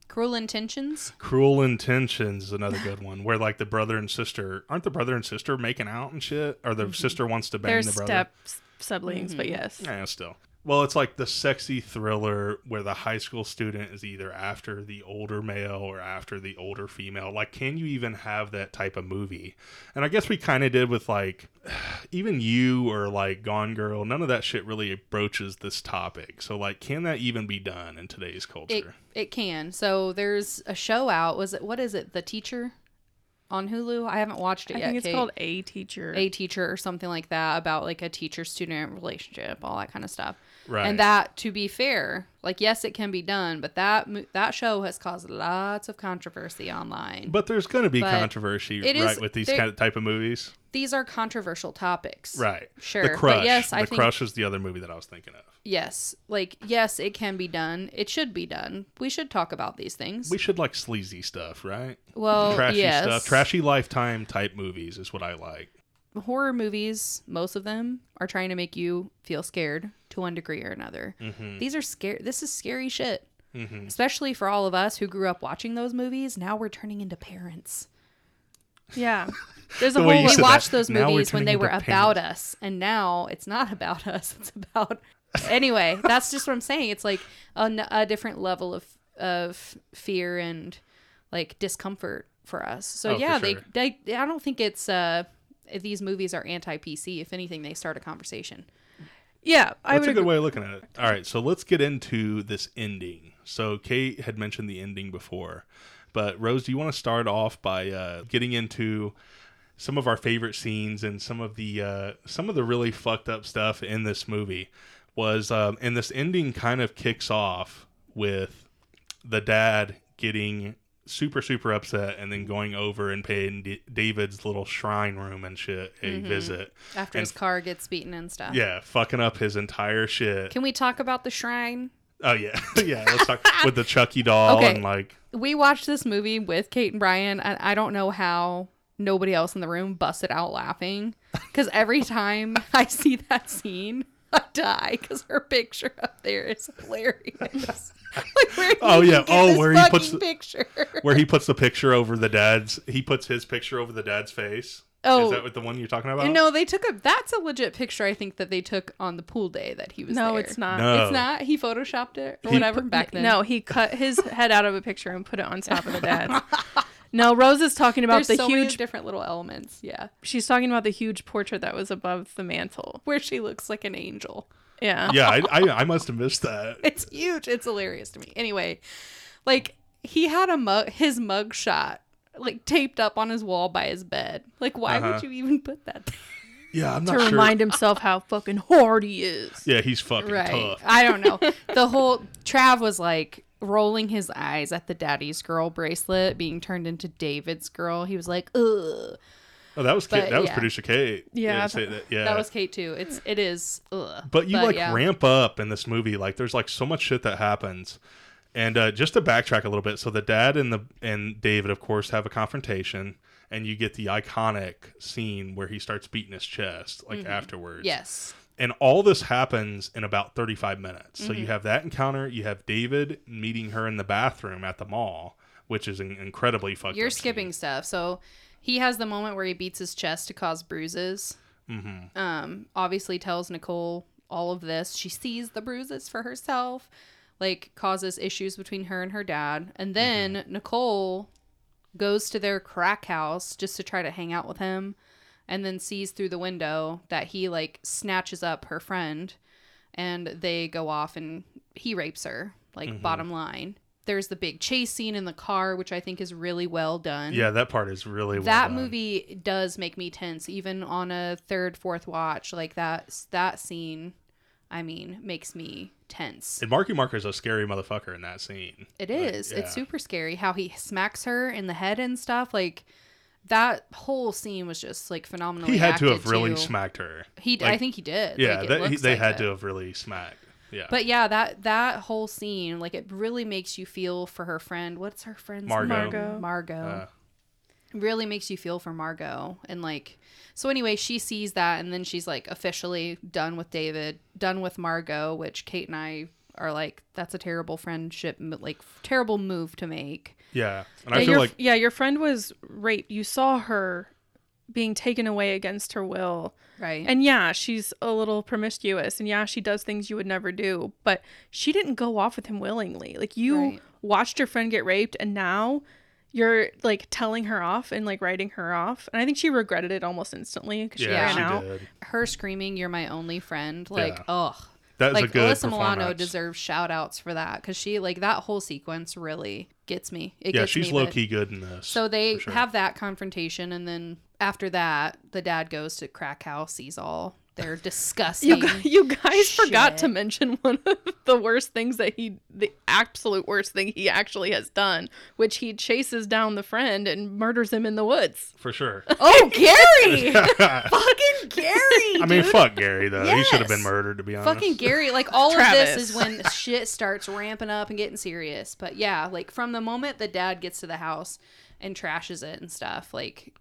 Cruel intentions. Cruel Intentions is another good one where like the brother and sister aren't the brother and sister making out and shit, or the sister wants to bang They're the brother. step siblings, but yes. Yeah, still. Well, it's like the sexy thriller where the high school student is either after the older male or after the older female. Like, can you even have that type of movie? And I guess we kind of did with like, even you or like Gone Girl. None of that shit really broaches this topic. So, like, can that even be done in today's culture? it can. So there's a show out. Was it what is it? The Teacher on Hulu. I haven't watched it I yet. think it's Kate. called A Teacher. a teacher or something like that about like a teacher student relationship, all that kind of stuff. Right. And that, to be fair, like yes, it can be done, but that that show has caused lots of controversy online. but there's going to be But controversy, it is- right, with these kind of type of movies. These are controversial topics, Right. Sure, The but Crush. yes, I the think- Crush is the other movie that I was thinking of. Yes, like yes, it can be done. It should be done. We should talk about these things. We should like sleazy stuff, right? well, trashy yes, stuff, trashy lifetime type movies is what I like. Horror movies, most of them are trying to make you feel scared to one degree or another. Mm-hmm. These are scary. This is scary shit. Especially for all of us who grew up watching those movies. Now we're turning into parents. yeah. There's a The way whole We said that, watched those movies when they were about parents. us, and now it's not about us. It's about anyway. That's just what I'm saying. It's like a different level of of fear and like discomfort for us. So Oh, for yeah, sure. they, they I don't think it's uh these movies are anti PC. If anything, they start a conversation. Yeah, I That's would a good agree. way of looking at it. All right, so let's get into this ending. So Kate had mentioned the ending before, but Rose, do you want to start off by uh, getting into some of our favorite scenes and some of the uh, some of the really fucked up stuff in this movie? Was um, and this ending kind of kicks off with the dad getting super super upset and then going over and paying D- David's little shrine room and shit a mm-hmm. visit After And- his car gets beaten and stuff. yeah, fucking up his entire shit. Can we talk about the shrine? Oh yeah, yeah. Let's talk with the Chucky doll Okay. and like we watched this movie with Kate and Brian, and I don't know how nobody else in the room busted out laughing because every time I see that scene, I die because her picture up there is hilarious. like, where Oh, yeah. Oh, where he puts the- picture. Where he puts the picture over the dad's. He puts his picture over the dad's face. Oh. is that oh. what the one you're talking about? No, they took a. That's a legit picture. I think that they took on the pool day that he was. No, there. it's not. No. It's not. He photoshopped it or He whatever back then. No, he cut his head out of a picture and put it on top of the dad's. No, Rose is talking about There's the so many huge. different little elements. Yeah, She's talking about the huge portrait that was above the mantle. where she looks like an angel. Yeah. Yeah, I, I I must have missed that. It's huge. It's hilarious to me. Anyway, like he had a mug, his mug shot like taped up on his wall by his bed. Like, why Uh-huh. would you even put that? there? Yeah, I'm To not sure. To remind himself how fucking hard he is. yeah, he's fucking Right. tough. I don't know. The whole Trav was like rolling his eyes at the daddy's girl bracelet being turned into David's girl. He was like, ugh. Oh, that was But, Kate, that was yeah. producer Kate. Yeah, I say that. Yeah, That was Kate too. It's it is ugh. But you like yeah. ramp up in this movie. Like there's like so much shit that happens. And uh, just to backtrack a little bit, so the dad and the and David, of course, have a confrontation, and you get the iconic scene where he starts beating his chest, like afterwards. Mm-hmm. Yes. And all this happens in about 35 minutes. So Mm-hmm. you have that encounter. You have David meeting her in the bathroom at the mall, which is incredibly fucking. You're up scene. skipping stuff. So he has the moment where he beats his chest to cause bruises. Um, obviously tells Nicole all of this. She sees the bruises for herself, like causes issues between her and her dad. And mm-hmm. then Nicole goes to their crack house just to try to hang out with him and then sees through the window that he like snatches up her friend and they go off and he rapes her like mm-hmm. bottom line. There's the big chase scene in the car which i think is really well done. Yeah, that part is really well that done. movie does make me tense even on a third fourth watch. Like that that scene i mean makes me tense And Marky Mark is a scary motherfucker in that scene. It is. Like, yeah. it's super scary how he smacks her in the head and stuff like that whole scene was just like phenomenal. He had to have acted, really too. smacked her. he i think he did Yeah, Like, that, he, they like had it. to have really smacked. Yeah. But yeah, that that whole scene, like it really makes you feel for her friend. What's her friend's Margot. name? Margot. Margot. Uh, really makes you feel for Margot. And like so anyway, she sees that and then she's like officially done with David, done with Margot, which Kate and I are like, that's a terrible friendship, like terrible move to make. yeah. And yeah, I feel your, like yeah, your friend was raped. You saw her being taken away against her will. Right. And yeah, she's a little promiscuous and yeah, she does things you would never do, but she didn't go off with him willingly. Like you Right. watched your friend get raped and now you're like telling her off and like writing her off. And I think she regretted it almost instantly because she yeah, ran she out. did. her screaming, "You're my only friend," like, Yeah. ugh. That was like a good Alyssa Milano deserves shout outs for that because she like that whole sequence really gets me. It Yeah, gets she's me, low key good in this. So they sure. have that confrontation, and then after that, the dad goes to crack house, sees all their disgusting. You, gu- you guys forgot to mention one of the worst things that he, the absolute worst thing he actually has done, which he chases down the friend and murders him in the woods. for sure. oh, Gary! Fucking Gary! I mean, dude. fuck Gary though. He should have been murdered to be honest. Fucking Gary, like all of this is when shit starts ramping up and getting serious. But yeah, like from the moment the dad gets to the house and trashes it and stuff, like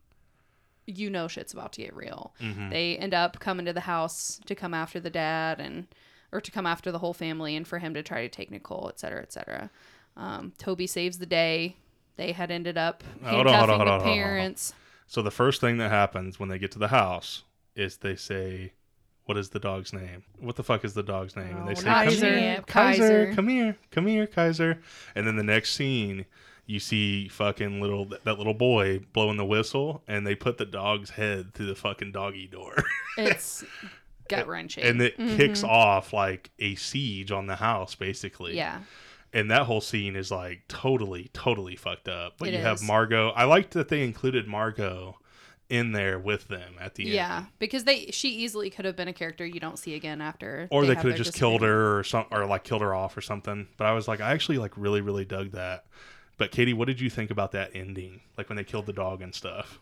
you know shit's about to get real. Mm-hmm. They end up coming to the house to come after the dad and or to come after the whole family and for him to try to take Nicole, et cetera, et cetera. Um, Toby saves the day. They had ended up Hold on, hold on, handcuffing the hold on, hold on. parents. So the first thing that happens when they get to the house is they say, "What is the dog's name? What the fuck is the dog's name?" and they Oh, say, not "Come Kaiser. here, Kaiser. Kaiser, come here, come here, Kaiser." And then the next scene, you see fucking little that little boy blowing the whistle, and they put the dog's head through the fucking doggy door, It's gut wrenching. and it mm-hmm. kicks off like a siege on the house, basically. yeah. and that whole scene is like totally totally fucked up but It you have is. margot i liked that they included margot in there with them at the Yeah, end Yeah, because they she easily could have been a character you don't see again after. or they, have could have just killed her or some or like killed her off or something but i was like i actually like really really dug that but katie what did you think about that ending like when they killed the dog and stuff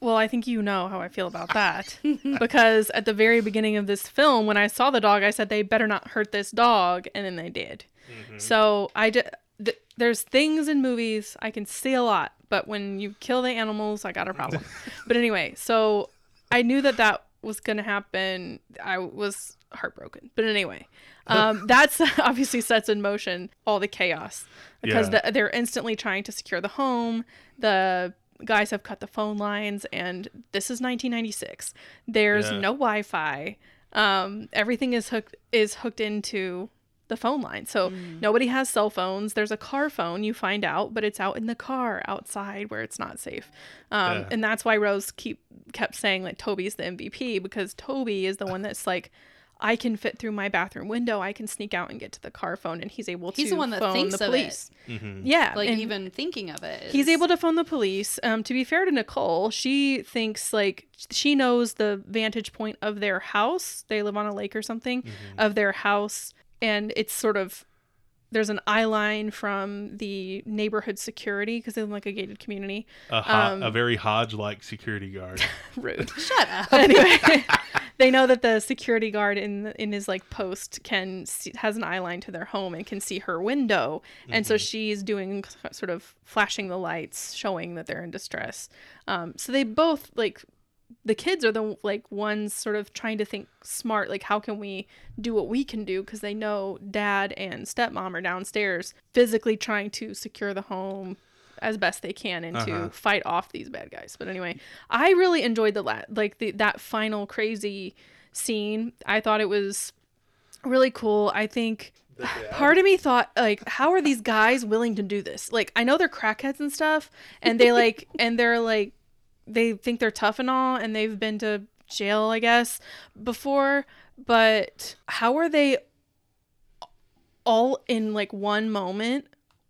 Well, I think you know how I feel about that. because at the very beginning of this film, when I saw the dog, I said they better not hurt this dog, and then they did. Mm-hmm. So I d- th- there's things in movies I can see a lot, but when you kill the animals, I got a problem. but anyway, so I knew that that was going to happen. I was heartbroken. But anyway, um, that's obviously sets in motion all the chaos because Yeah. the, they're instantly trying to secure the home. The guys have cut the phone lines, and this is 1996. There's Yeah. no Wi-Fi. Um, everything is hooked is hooked into the phone line. So nobody has cell phones. There's a car phone, you find out, but it's out in the car outside where it's not safe. Um, Yeah. And that's why Rose keep kept saying like Toby's the MVP because Toby is the one that's like, I can fit through my bathroom window. I can sneak out and get to the car phone, and he's able to. He's the one that phone thinks the of it. police. Yeah, Like and even thinking of it. He's able to phone the police. Um, to be fair to Nicole, she thinks like she knows the vantage point of their house. They live on a lake or something Mm-hmm. of their house, and it's sort of there's an eye line from the neighborhood security because they live in like a gated community. a, ho- Um, a very hodge-like security guard Rude. Shut up. anyway, they know that the security guard in in his like post can see, has an eye line to their home and can see her window, and so she's doing sort of flashing the lights, showing that they're in distress. Um, so they both like the kids are the like ones sort of trying to think smart, like how can we do what we can do because they know dad and stepmom are downstairs physically trying to secure the home as best they can and Uh-huh. to fight off these bad guys. But anyway, I really enjoyed the la- like the that final crazy scene. I thought it was really cool. I think part of me thought like how are these guys willing to do this? Like I know they're crackheads and stuff and they like and they're like they think they're tough and all and they've been to jail, I guess, before, but how are they all in like one moment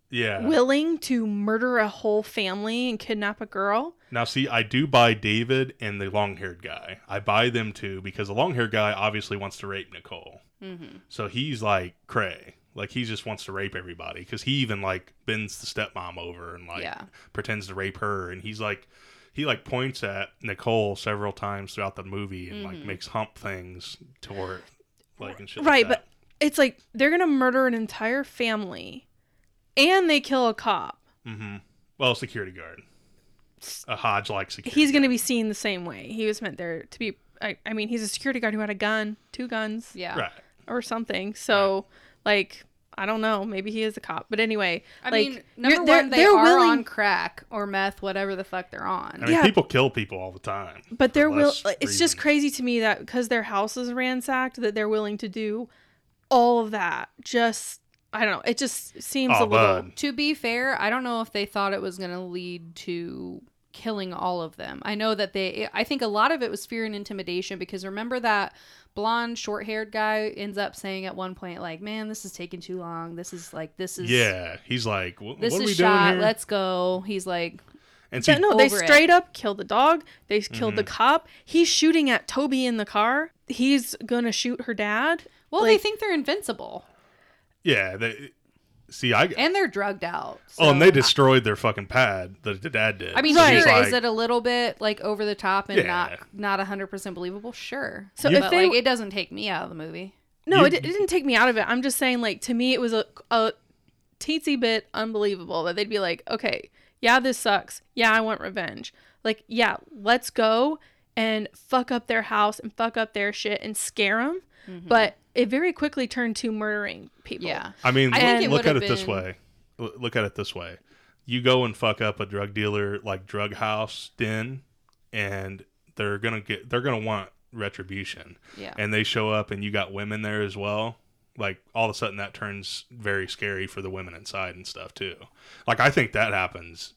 Yeah. willing to murder a whole family and kidnap a girl? Now, see, I do buy David and the long haired guy. I buy them too because the long haired guy obviously wants to rape Nicole. Mm-hmm. So he's like cray. Like he just wants to rape everybody because he even like bends the stepmom over and like Yeah. pretends to rape her. And he's like, he like points at Nicole several times throughout the movie and like makes hump things toward like and shit. like Right, that. but it's like they're gonna murder an entire family and they kill a cop. Mm-hmm. Well, security guard, a Hodge like security. He's gonna be seen the same way. He was meant there to be I, I mean, he's a security guard who had a gun, two guns. Yeah. right. or something. So, like, I don't know. Maybe he is a cop. But anyway, I like, mean, number you're- they're- one, they they're are willing, on crack or meth, whatever the fuck they're on. I mean, Yeah. people kill people all the time. but they're will. less It's just crazy to me that because their house is ransacked, that they're willing to do all of that. Just I don't know. It just seems Oh, a little. bud. To be fair, I don't know if they thought it was going to lead to killing all of them. I know that they I think a lot of it was fear and intimidation because remember that blonde short-haired guy ends up saying at one point like, "Man, this is taking too long. This is like this is Yeah, he's like, "Wh- This what are we is doing shot. here? Let's go. He's like, and so, Yeah, no, they over it. straight up kill the dog. They killed the Mm-hmm. cop. He's shooting at Toby in the car. He's gonna shoot her dad. well, they think they're invincible yeah, they see, I and they're drugged out. oh, and they destroyed their fucking pad. The, the dad did. I mean, So sure, he's is it a little bit like over the top and Yeah. not not hundred percent believable? Sure. So but if they- like, it doesn't take me out of the movie. No, You- it, it didn't take me out of it. I'm just saying, like, to me, it was a, a teensy bit unbelievable that they'd be like, okay, yeah, this sucks. Yeah, I want revenge. Like, yeah, let's go and fuck up their house and fuck up their shit and scare them. But it very quickly turned to murdering people. Yeah. I mean, I look, look at would've it this way. L- Look at it this way. You go and fuck up a drug dealer like drug house den, and they're gonna get they're gonna want retribution. Yeah. And they show up, and you got women there as well. Like all of a sudden, that turns very scary for the women inside and stuff too. Like I think that happens.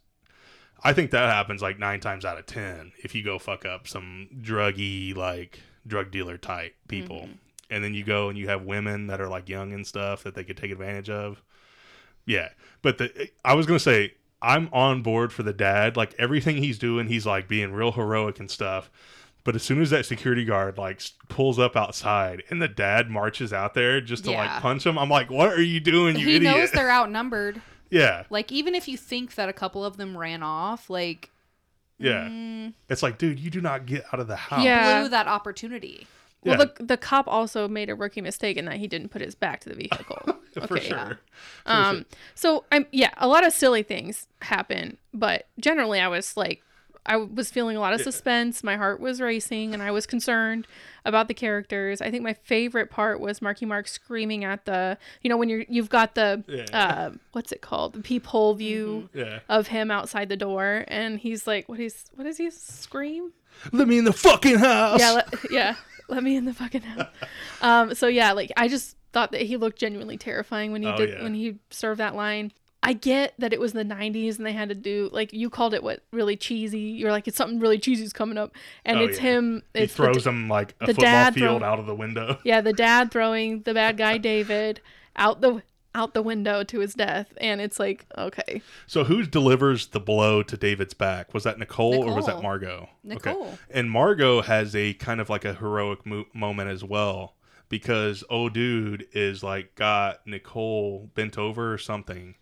I think that happens like nine times out of ten if you go fuck up some druggy like drug dealer type people, Mm-hmm. And then you go and you have women that are like young and stuff that they could take advantage of. Yeah, but the I was gonna say I'm on board for the dad. Like everything he's doing, he's like being real heroic and stuff. But as soon as that security guard like pulls up outside and the dad marches out there just to Yeah. like punch him, I'm like, what are you doing, you he idiot? knows they're outnumbered. yeah, Like even if you think that a couple of them ran off, like yeah. Mm. It's like, dude, you do not get out of the house. Yeah. blew that opportunity. Well, Yeah. the, the cop also made a rookie mistake in that he didn't put his back to the vehicle. for Okay, sure. yeah. For Um, sure. so I'm yeah, a lot of silly things happen, but generally I was like, I was feeling a lot of suspense. My heart was racing, and I was concerned about the characters. I think my favorite part was Marky Mark screaming at the, you know, when you're you've got the, Yeah. uh, what's it called, the peephole view Yeah. of him outside the door, and he's like, what is what does he scream? Let me in the fucking house. yeah, let, yeah. Let me in the fucking house. Um, so yeah, like I just thought that he looked genuinely terrifying when he Oh, did yeah. when he served that line. I get that it was the '90s and they had to do like you called it what really cheesy. You're like it's something really cheesy's coming up, and Oh, it's yeah. him. he It's the throws d- him like a the football dad field throw- out of the window. Yeah, the dad throwing the bad guy David out the out the window to his death, and it's like okay, So who delivers the blow to David's back? Was that Nicole, or was that Nicole. Margot? Nicole. And Margot has a kind of like a heroic mo- moment as well because oh dude is like got Nicole bent over or something,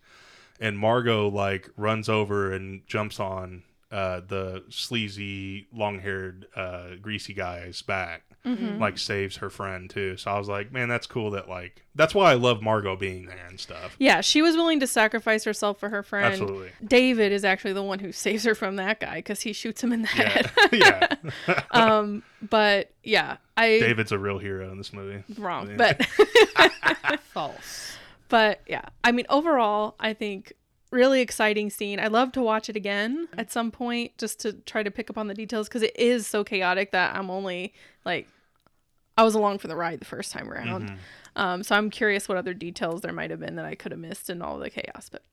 and Margot like runs over and jumps on uh, the sleazy long-haired uh, greasy guy's back. Mm-hmm. Like saves her friend too, so I was like, man, that's cool. That like, that's why I love Margot being there and stuff. yeah, she was willing to sacrifice herself for her friend. Absolutely. David is actually the one who saves her from that guy because he shoots him in the head. Yeah, yeah. um but yeah i David's a real hero in this movie. wrong but False. but yeah i mean overall i think really exciting scene. I love to watch it again at some point just to try to pick up on the details because it is so chaotic that I'm only like I was along for the ride the first time around. Um, so I'm curious what other details there might have been that I could have missed in all the chaos. But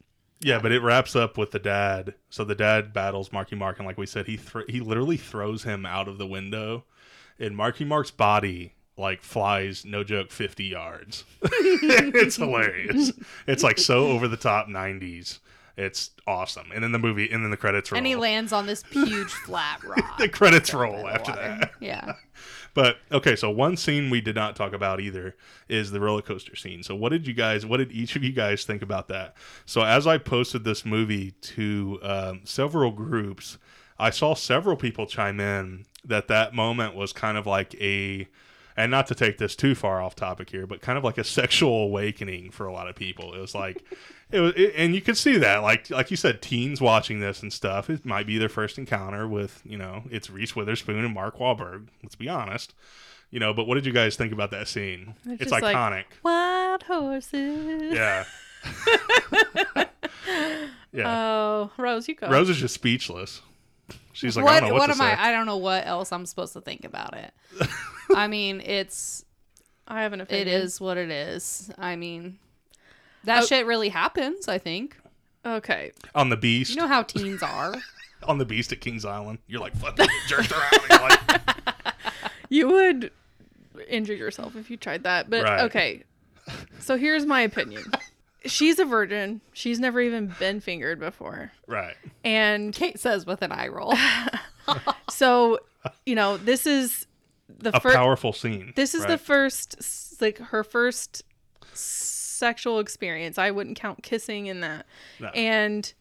Yeah, but it wraps up with the dad. So the dad battles Marky Mark, and like we said, he thr he literally throws him out of the window, and Marky Mark's body like flies, no joke, fifty yards. it's hilarious. It's like so over the top '90s. It's awesome. And then the movie, and then the credits roll. And he lands on this huge flat rock. the credits roll after water. that. Yeah. But okay, so one scene we did not talk about either is the roller coaster scene. So what did you guys? What did each of you guys think about that? So as I posted this movie to um, several groups, I saw several people chime in that that moment was kind of like a, and not to take this too far off topic here, but kind of like a sexual awakening for a lot of people. It was like. It was, it, and you could see that, like like you said, teens watching this and stuff. It might be their first encounter with, you know, it's Reese Witherspoon and Mark Wahlberg. Let's be honest, you know. But what did you guys think about that scene? It's It's, just like- iconic. wild horses. yeah, yeah. Oh, Rose, you go. Rose is just speechless. She's like, what I don't know what, what to am say. I? I don't know what else I'm supposed to think about it. I mean, it's I have an opinion. it is what it is. I mean, that Oh. shit really happens. I think Okay. On the beast, you know how teens are. on the beast at Kings Island, you're like fucking jerked around. you're like, You would injure yourself if you tried that. But Right. okay. So here's my opinion. She's a virgin. She's never even been fingered before. right. And Kate says with an eye roll. So, you know, this is the A first powerful scene. this is the first like her first sexual experience. I wouldn't count kissing in that. No. And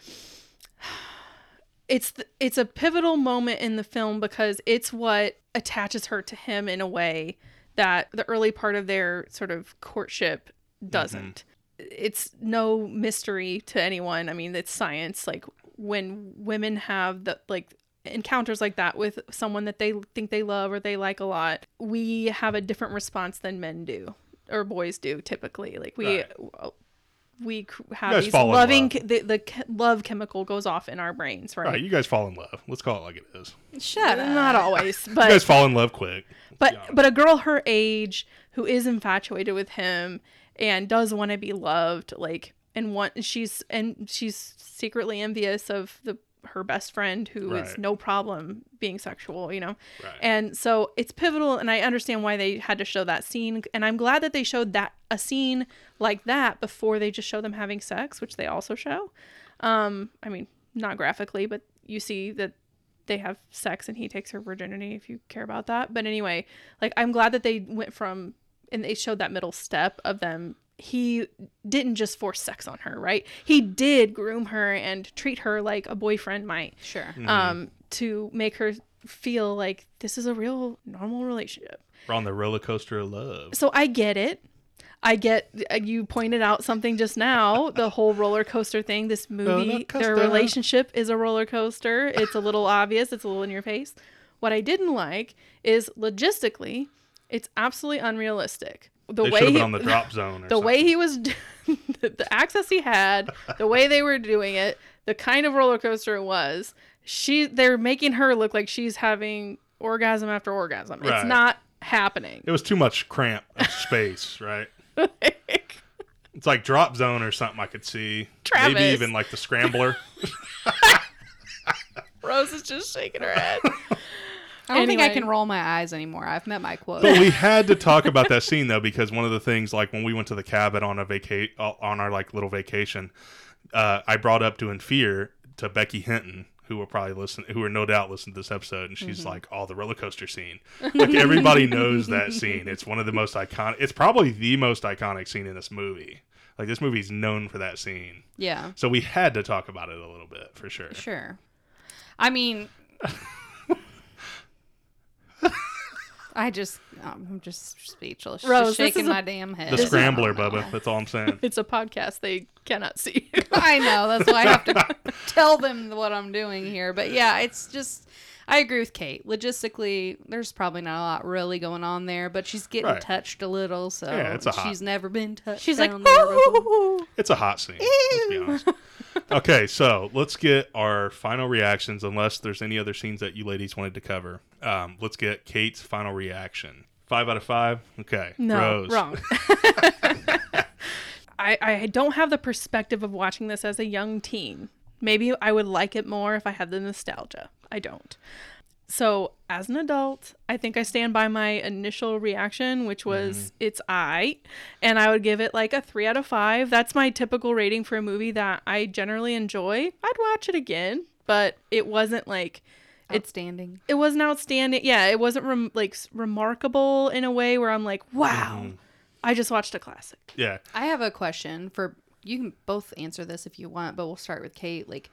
it's it's a pivotal moment in the film because it's what attaches her to him in a way that the early part of their sort of courtship doesn't. Mm-hmm. It's no mystery to anyone. I mean, it's science. Like when women have the like encounters like that with someone that they think they love or they like a lot, we have a different response than men do or boys do typically. Like we Right. we have these loving love. the, the love chemical goes off in our brains, right? Right, you guys fall in love. Let's call it like it is. Shut up. Not always, but You guys fall in love quick. but but a girl her age who is infatuated with him and does want to be loved, like and want she's and she's secretly envious of the her best friend who is Right. no problem being sexual, you know. Right. And so it's pivotal and I understand why they had to show that scene and I'm glad that they showed that a scene like that before they just show them having sex, which they also show. Um I mean, not graphically, but you see that they have sex and he takes her virginity if you care about that. But anyway, like I'm glad that they went from and they showed that middle step of them he didn't just force sex on her, right? He did groom her and treat her like a boyfriend might Sure. Mm-hmm. um to make her feel like this is a real normal relationship. We're on the roller coaster of love. So I get it. I get uh, you pointed out something just now, the whole roller coaster thing. This movie, their relationship is a roller coaster. It's a little obvious, it's a little in your face. What I didn't like is logistically, it's absolutely unrealistic. The They way he, on the drop zone. The way he was the, the access he had the way they were doing it the kind of roller coaster it was she they're making her look like she's having orgasm after orgasm Right. it's not happening It was too much cramp of space, right? It's like drop zone or something I could see. Travis. Maybe even like the scrambler. rose is just shaking her head I don't think I can roll my eyes anymore. I've met my quota. but we had to talk about that scene though because one of the things like when we went to the cabin on a vaca on our like little vacation, uh, I brought up doing fear to Becky Hinton. Who will probably listen? Who are no doubt listen to this episode, and she's like, "Oh, the roller coaster scene." Like everybody knows that scene. It's one of the most iconic. It's probably the most iconic scene in this movie. Like this movie's known for that scene. yeah. So we had to talk about it a little bit for sure. Sure. I mean, I just, um, I'm just speechless. Rose, just shaking is a- my damn head. The scrambler, Bubba. That's all I'm saying. it's a podcast they cannot see I know. That's why I have to tell them what I'm doing here. But yeah, it's just, I agree with Kate. Logistically, there's probably not a lot really going on there, but she's getting Right. touched a little, so Yeah, it's a hot- she's never been touched. She's like, down there before. It's a hot scene. Let's be honest. Okay, so let's get our final reactions. Unless there's any other scenes that you ladies wanted to cover, um, let's get Kate's final reaction. Five out of five. Okay, No, Rose. wrong. I, I don't have the perspective of watching this as a young teen. Maybe I would like it more if I had the nostalgia. I don't. So, as an adult, I think I stand by my initial reaction, which was it's I, and I would give it like a three out of five. That's my typical rating for a movie that I generally enjoy. I'd watch it again, but it wasn't like Outstanding. it wasn't outstanding. Yeah, it wasn't rem- like remarkable in a way where I'm like, wow, mm-hmm. I just watched a classic. Yeah, I have a question for you. Can both answer this if you want, but we'll start with Kate. Like,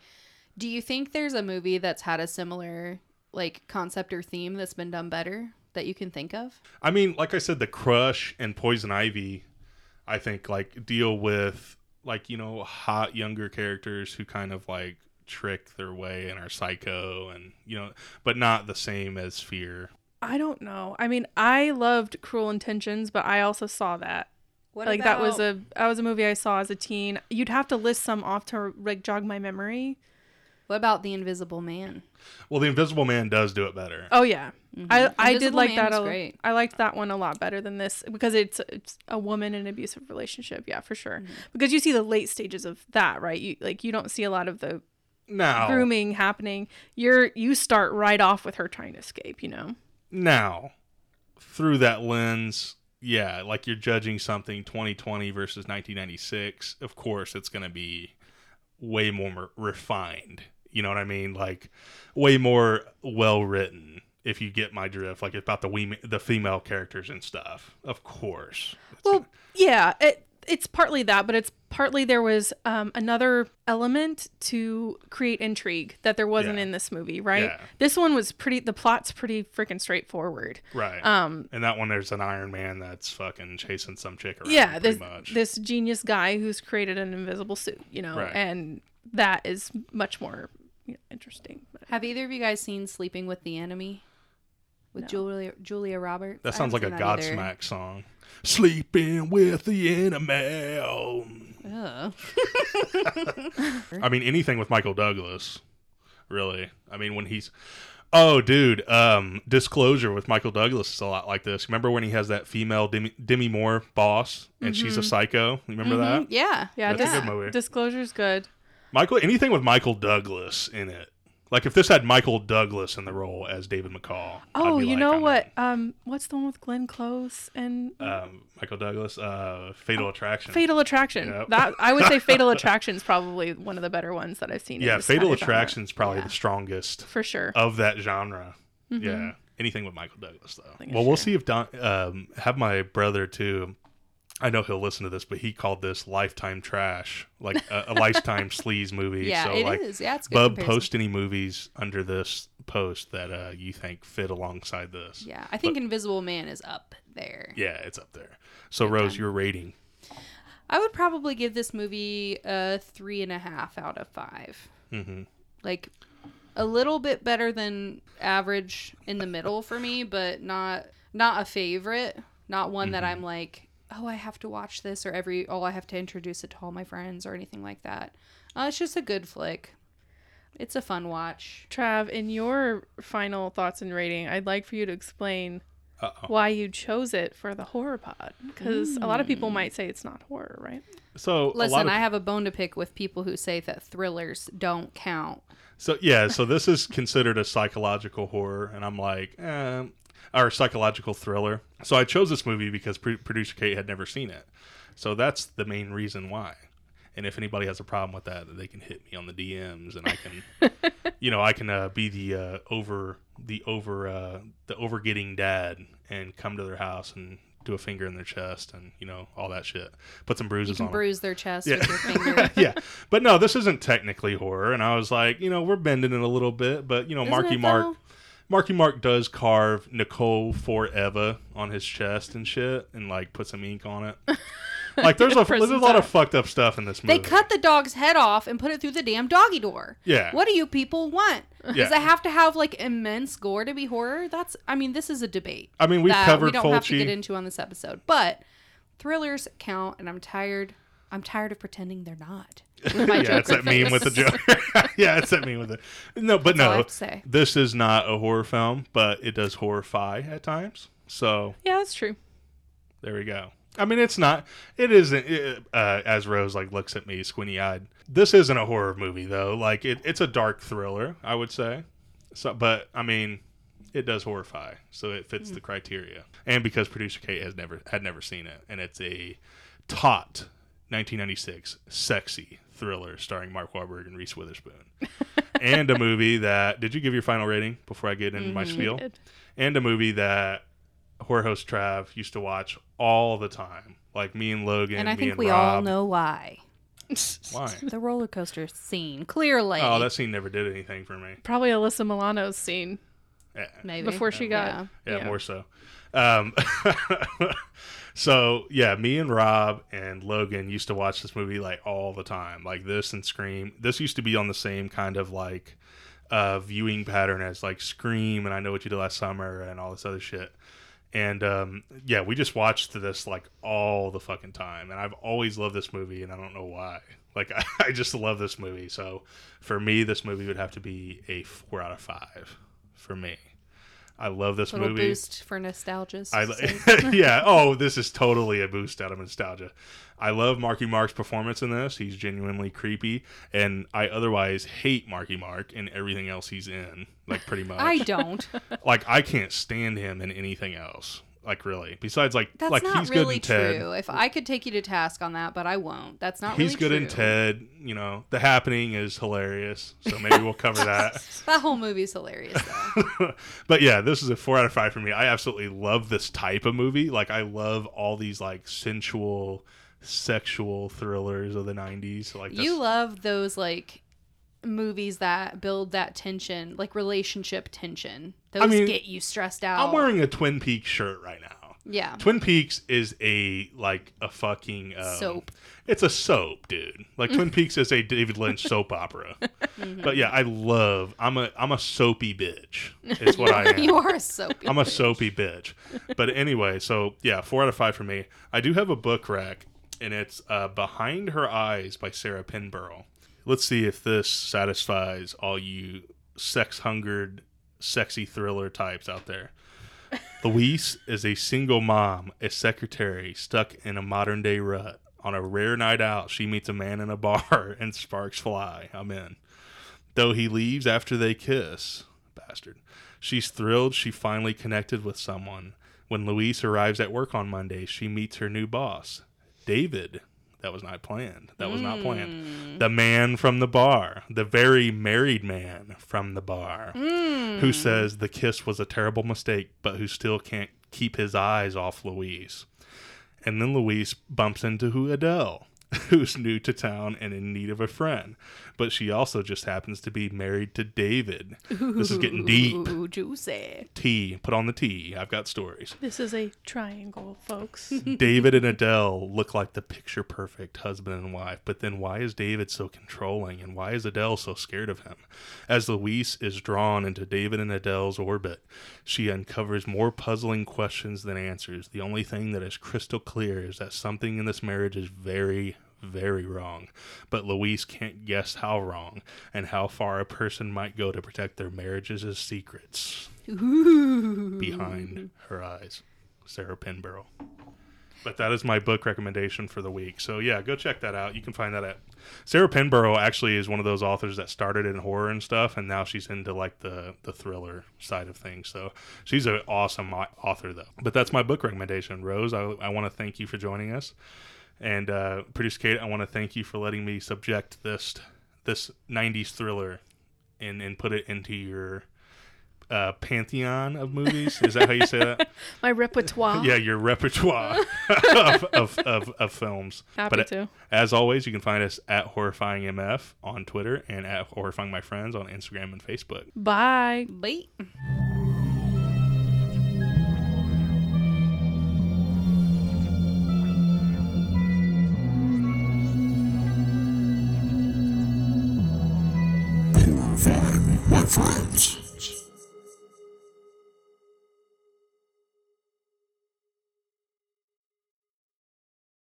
do you think there's a movie that's had a similar like concept or theme that's been done better that you can think of? I mean, like I said, the Crush and Poison Ivy, I think like deal with like you know hot younger characters who kind of like trick their way and are psycho and you know, but not the same as Fear. I don't know. I mean, I loved Cruel Intentions, but I also saw that. What like that was a that was a movie I saw as a teen. You'd have to list some off to like jog my memory. What about the Invisible Man? Well, the Invisible Man does do it better. Oh yeah, mm-hmm. I I did like Man that. is A, great. I liked that one a lot better than this because it's it's a woman in an abusive relationship. Yeah, for sure. Mm-hmm. Because you see the late stages of that, right? You like you don't see a lot of the Now, grooming happening. You're you start right off with her trying to escape. You know. now, through that lens, yeah, like you're judging something 2020 versus 1996. Of course, it's going to be way more refined. You know what I mean? Like way more well written. If you get my drift, like about the we the female characters and stuff. Of course. Well, yeah, it, it's partly that, but it's partly there was um, another element to create intrigue that there wasn't Yeah. in this movie, right? Yeah. This one was pretty. The plot's pretty freaking straightforward. right. Um, and that one, there's an Iron Man that's fucking chasing some chick around. yeah, pretty this much. this genius guy who's created an invisible suit, you know, Right. and that is much more you know, interesting. Have either of you guys seen Sleeping with the Enemy with Julia Julia Roberts? that sounds like a seen that either. Godsmack song. Sleeping with the enemy. Ugh. I mean, anything with Michael Douglas, really. I mean, when he's. Oh, dude. Um, Disclosure with Michael Douglas is a lot like this. Remember when he has that female Demi, Demi Moore boss and she's a psycho? You Remember that? Yeah. yeah, That's a dis- good movie. disclosure's good. Michael, anything with Michael Douglas in it. Like if this had Michael Douglas in the role as David McCall. Oh, you like, know I'm what? in. Um, what's the one with Glenn Close and Um, Michael Douglas, uh, Fatal Attraction. Fatal Attraction. Yep. That I would say Fatal Attraction is probably one of the better ones that I've seen. yeah, Fatal kind of genre. Attraction is probably the strongest for sure. of that genre. Mm-hmm. Yeah, anything with Michael Douglas though. Well, we'll see if Don um, have my brother too. I know he'll listen to this, but he called this lifetime trash, like a, a lifetime sleaze movie. Yeah, so it like, is. Yeah, it's good Bub, comparison. post any movies under this post that uh, you think fit alongside this. Yeah. I think Invisible Man is up there. Yeah, it's up there. So Rose, your rating? I would probably give this movie a three and a half out of 5 Mhm. Like a little bit better than average in the middle for me, but not not a favorite. Not one that I'm like, oh, I have to watch this, or every oh, I have to introduce it to all my friends, or anything like that. Uh, it's just a good flick. It's a fun watch. Trav, in your final thoughts and rating, I'd like for you to explain Uh-oh. why you chose it for the horror pod, because a lot of people might say it's not horror, right? So Listen, of, I have a bone to pick with people who say that thrillers don't count. So yeah, so this is considered a psychological horror, and I'm like, eh, or psychological thriller. So I chose this movie because pr- producer Kate had never seen it, so that's the main reason why. And if anybody has a problem with that, they can hit me on the DMs, and I can, you know, I can uh, be the uh, over the over uh, the over getting dad and come to their house and do a finger in their chest and you know all that shit. Put some bruises You on can 'em. bruise their chest Yeah. with your finger. yeah, but no, this isn't technically horror. And I was like, you know, we're bending it a little bit, but you know, Isn't Marky Mark, though? Marky Mark does carve Nicole Forever on his chest and shit, and like put some ink on it. Like there's a there's a lot of fucked up stuff in this movie. They cut the dog's head off and put it through the damn doggy door. Yeah. What do you people want? Does Yeah. it have to have like immense gore to be horror? That's I mean, this is a debate. I mean, we've that covered we don't have to Fulci. get into on this episode. But thrillers count and I'm tired I'm tired of pretending they're not. Yeah, it's that meme with the joke. yeah, it's that meme with it. No, but That's no, have to say. this is not a horror film, but it does horrify at times. So Yeah, that's true. there we go. I mean, it's not. It isn't. It, uh, as Rose like looks at me squinty eyed. This isn't a horror movie though. Like it, it's a dark thriller, I would say. So, but I mean, it does horrify, so it fits the criteria. And because producer Kate has never had never seen it, and it's a taut 1996 sexy thriller starring Mark Wahlberg and Reese Witherspoon, and a movie that. Did you give your final rating before I get into my mm-hmm. spiel? And a movie that horror host Trav used to watch all the time, like me and Logan, And I me think and we Rob. all know why. why. The roller coaster scene. Clearly. Oh, that scene never did anything for me. Probably Alyssa Milano's scene Yeah. maybe. before she got. Yeah. Yeah, Yeah. more so. Um, so yeah, me and Rob and Logan used to watch this movie like all the time, like this and Scream. This used to be on the same kind of like uh, viewing pattern as like Scream and I Know What You Did Last Summer and all this other shit. And um, yeah, we just watched this like all the fucking time, and I've always loved this movie, and I don't know why. Like I, I just love this movie. So for me, this movie would have to be a four out of five for me. I love this Little movie. boost for nostalgia. I yeah. Oh, this is totally a boost out of nostalgia. I love Marky Mark's performance in this. He's genuinely creepy, and I otherwise hate Marky Mark and everything else he's in. Like pretty much. I don't. like I can't stand him in anything else. Like really. Besides, like That's like not he's really good in Ted. true. If I could take you to task on that, but I won't. That's not He's really good true. in Ted. You know, The Happening is hilarious. So maybe we'll cover that. That whole movie's hilarious though. but yeah, this is a four out of five for me. I absolutely love this type of movie. Like I love all these like sensual, sexual thrillers of the '90s. Like you love those like movies that build that tension, like relationship tension. Those mean, get you stressed out. I'm wearing a Twin Peaks shirt right now. yeah. Twin Peaks is a like a fucking um, Soap. It's a soap, dude. Like Twin Peaks is a David Lynch soap opera. But yeah, I love. I'm a I'm a soapy bitch. Is what I am. you are a soapy. I'm a soapy bitch. But anyway, so yeah, four out of five for me. I do have a book rack, and it's uh, Behind Her Eyes by Sarah Pinborough. Let's see if this satisfies all you sex hungered, sexy thriller types out there. Louise is a single mom, a secretary stuck in a modern day rut. On a rare night out, she meets a man in a bar and sparks fly. I'm in. Though he leaves after they kiss, bastard. She's thrilled she finally connected with someone. When Louise arrives at work on Monday, she meets her new boss, David. That was not planned. That was not planned. Mm. The man from the bar, the very married man from the bar, who mm. says the kiss was a terrible mistake, but who still can't keep his eyes off Louise. And then Louise bumps into who Adele, who's new to town and in need of a friend. But she also just happens to be married to David. This is getting deep. Ooh, juicy. Tea. Put on the tea. I've got stories. This is a triangle, folks. David and Adele look like the picture perfect husband and wife, but then why is David so controlling and why is Adele so scared of him? As Louise is drawn into David and Adele's orbit, she uncovers more puzzling questions than answers. The only thing that is crystal clear is that something in this marriage is very, very wrong, but Louise can't guess how wrong and how far a person might go to protect their marriage's as secrets. Behind her eyes. Sarah Pinborough. But that is my book recommendation for the week. So yeah, go check that out. You can find that at Sarah Pinborough actually is one of those authors that started in horror and stuff and now she's into like the the thriller side of things. So she's an awesome author though. But that's my book recommendation. Rose, I, I want to thank you for joining us. And uh producer Kate, I want to thank you for letting me subject this this 90s thriller and and put it into your uh, pantheon of movies. Is that how you say that? My repertoire. yeah, your repertoire of, of, of, of films. Happy but to. As always, you can find us at Horrifying MF on Twitter and at Horrifying My Friends on Instagram and Facebook. Bye. Bait.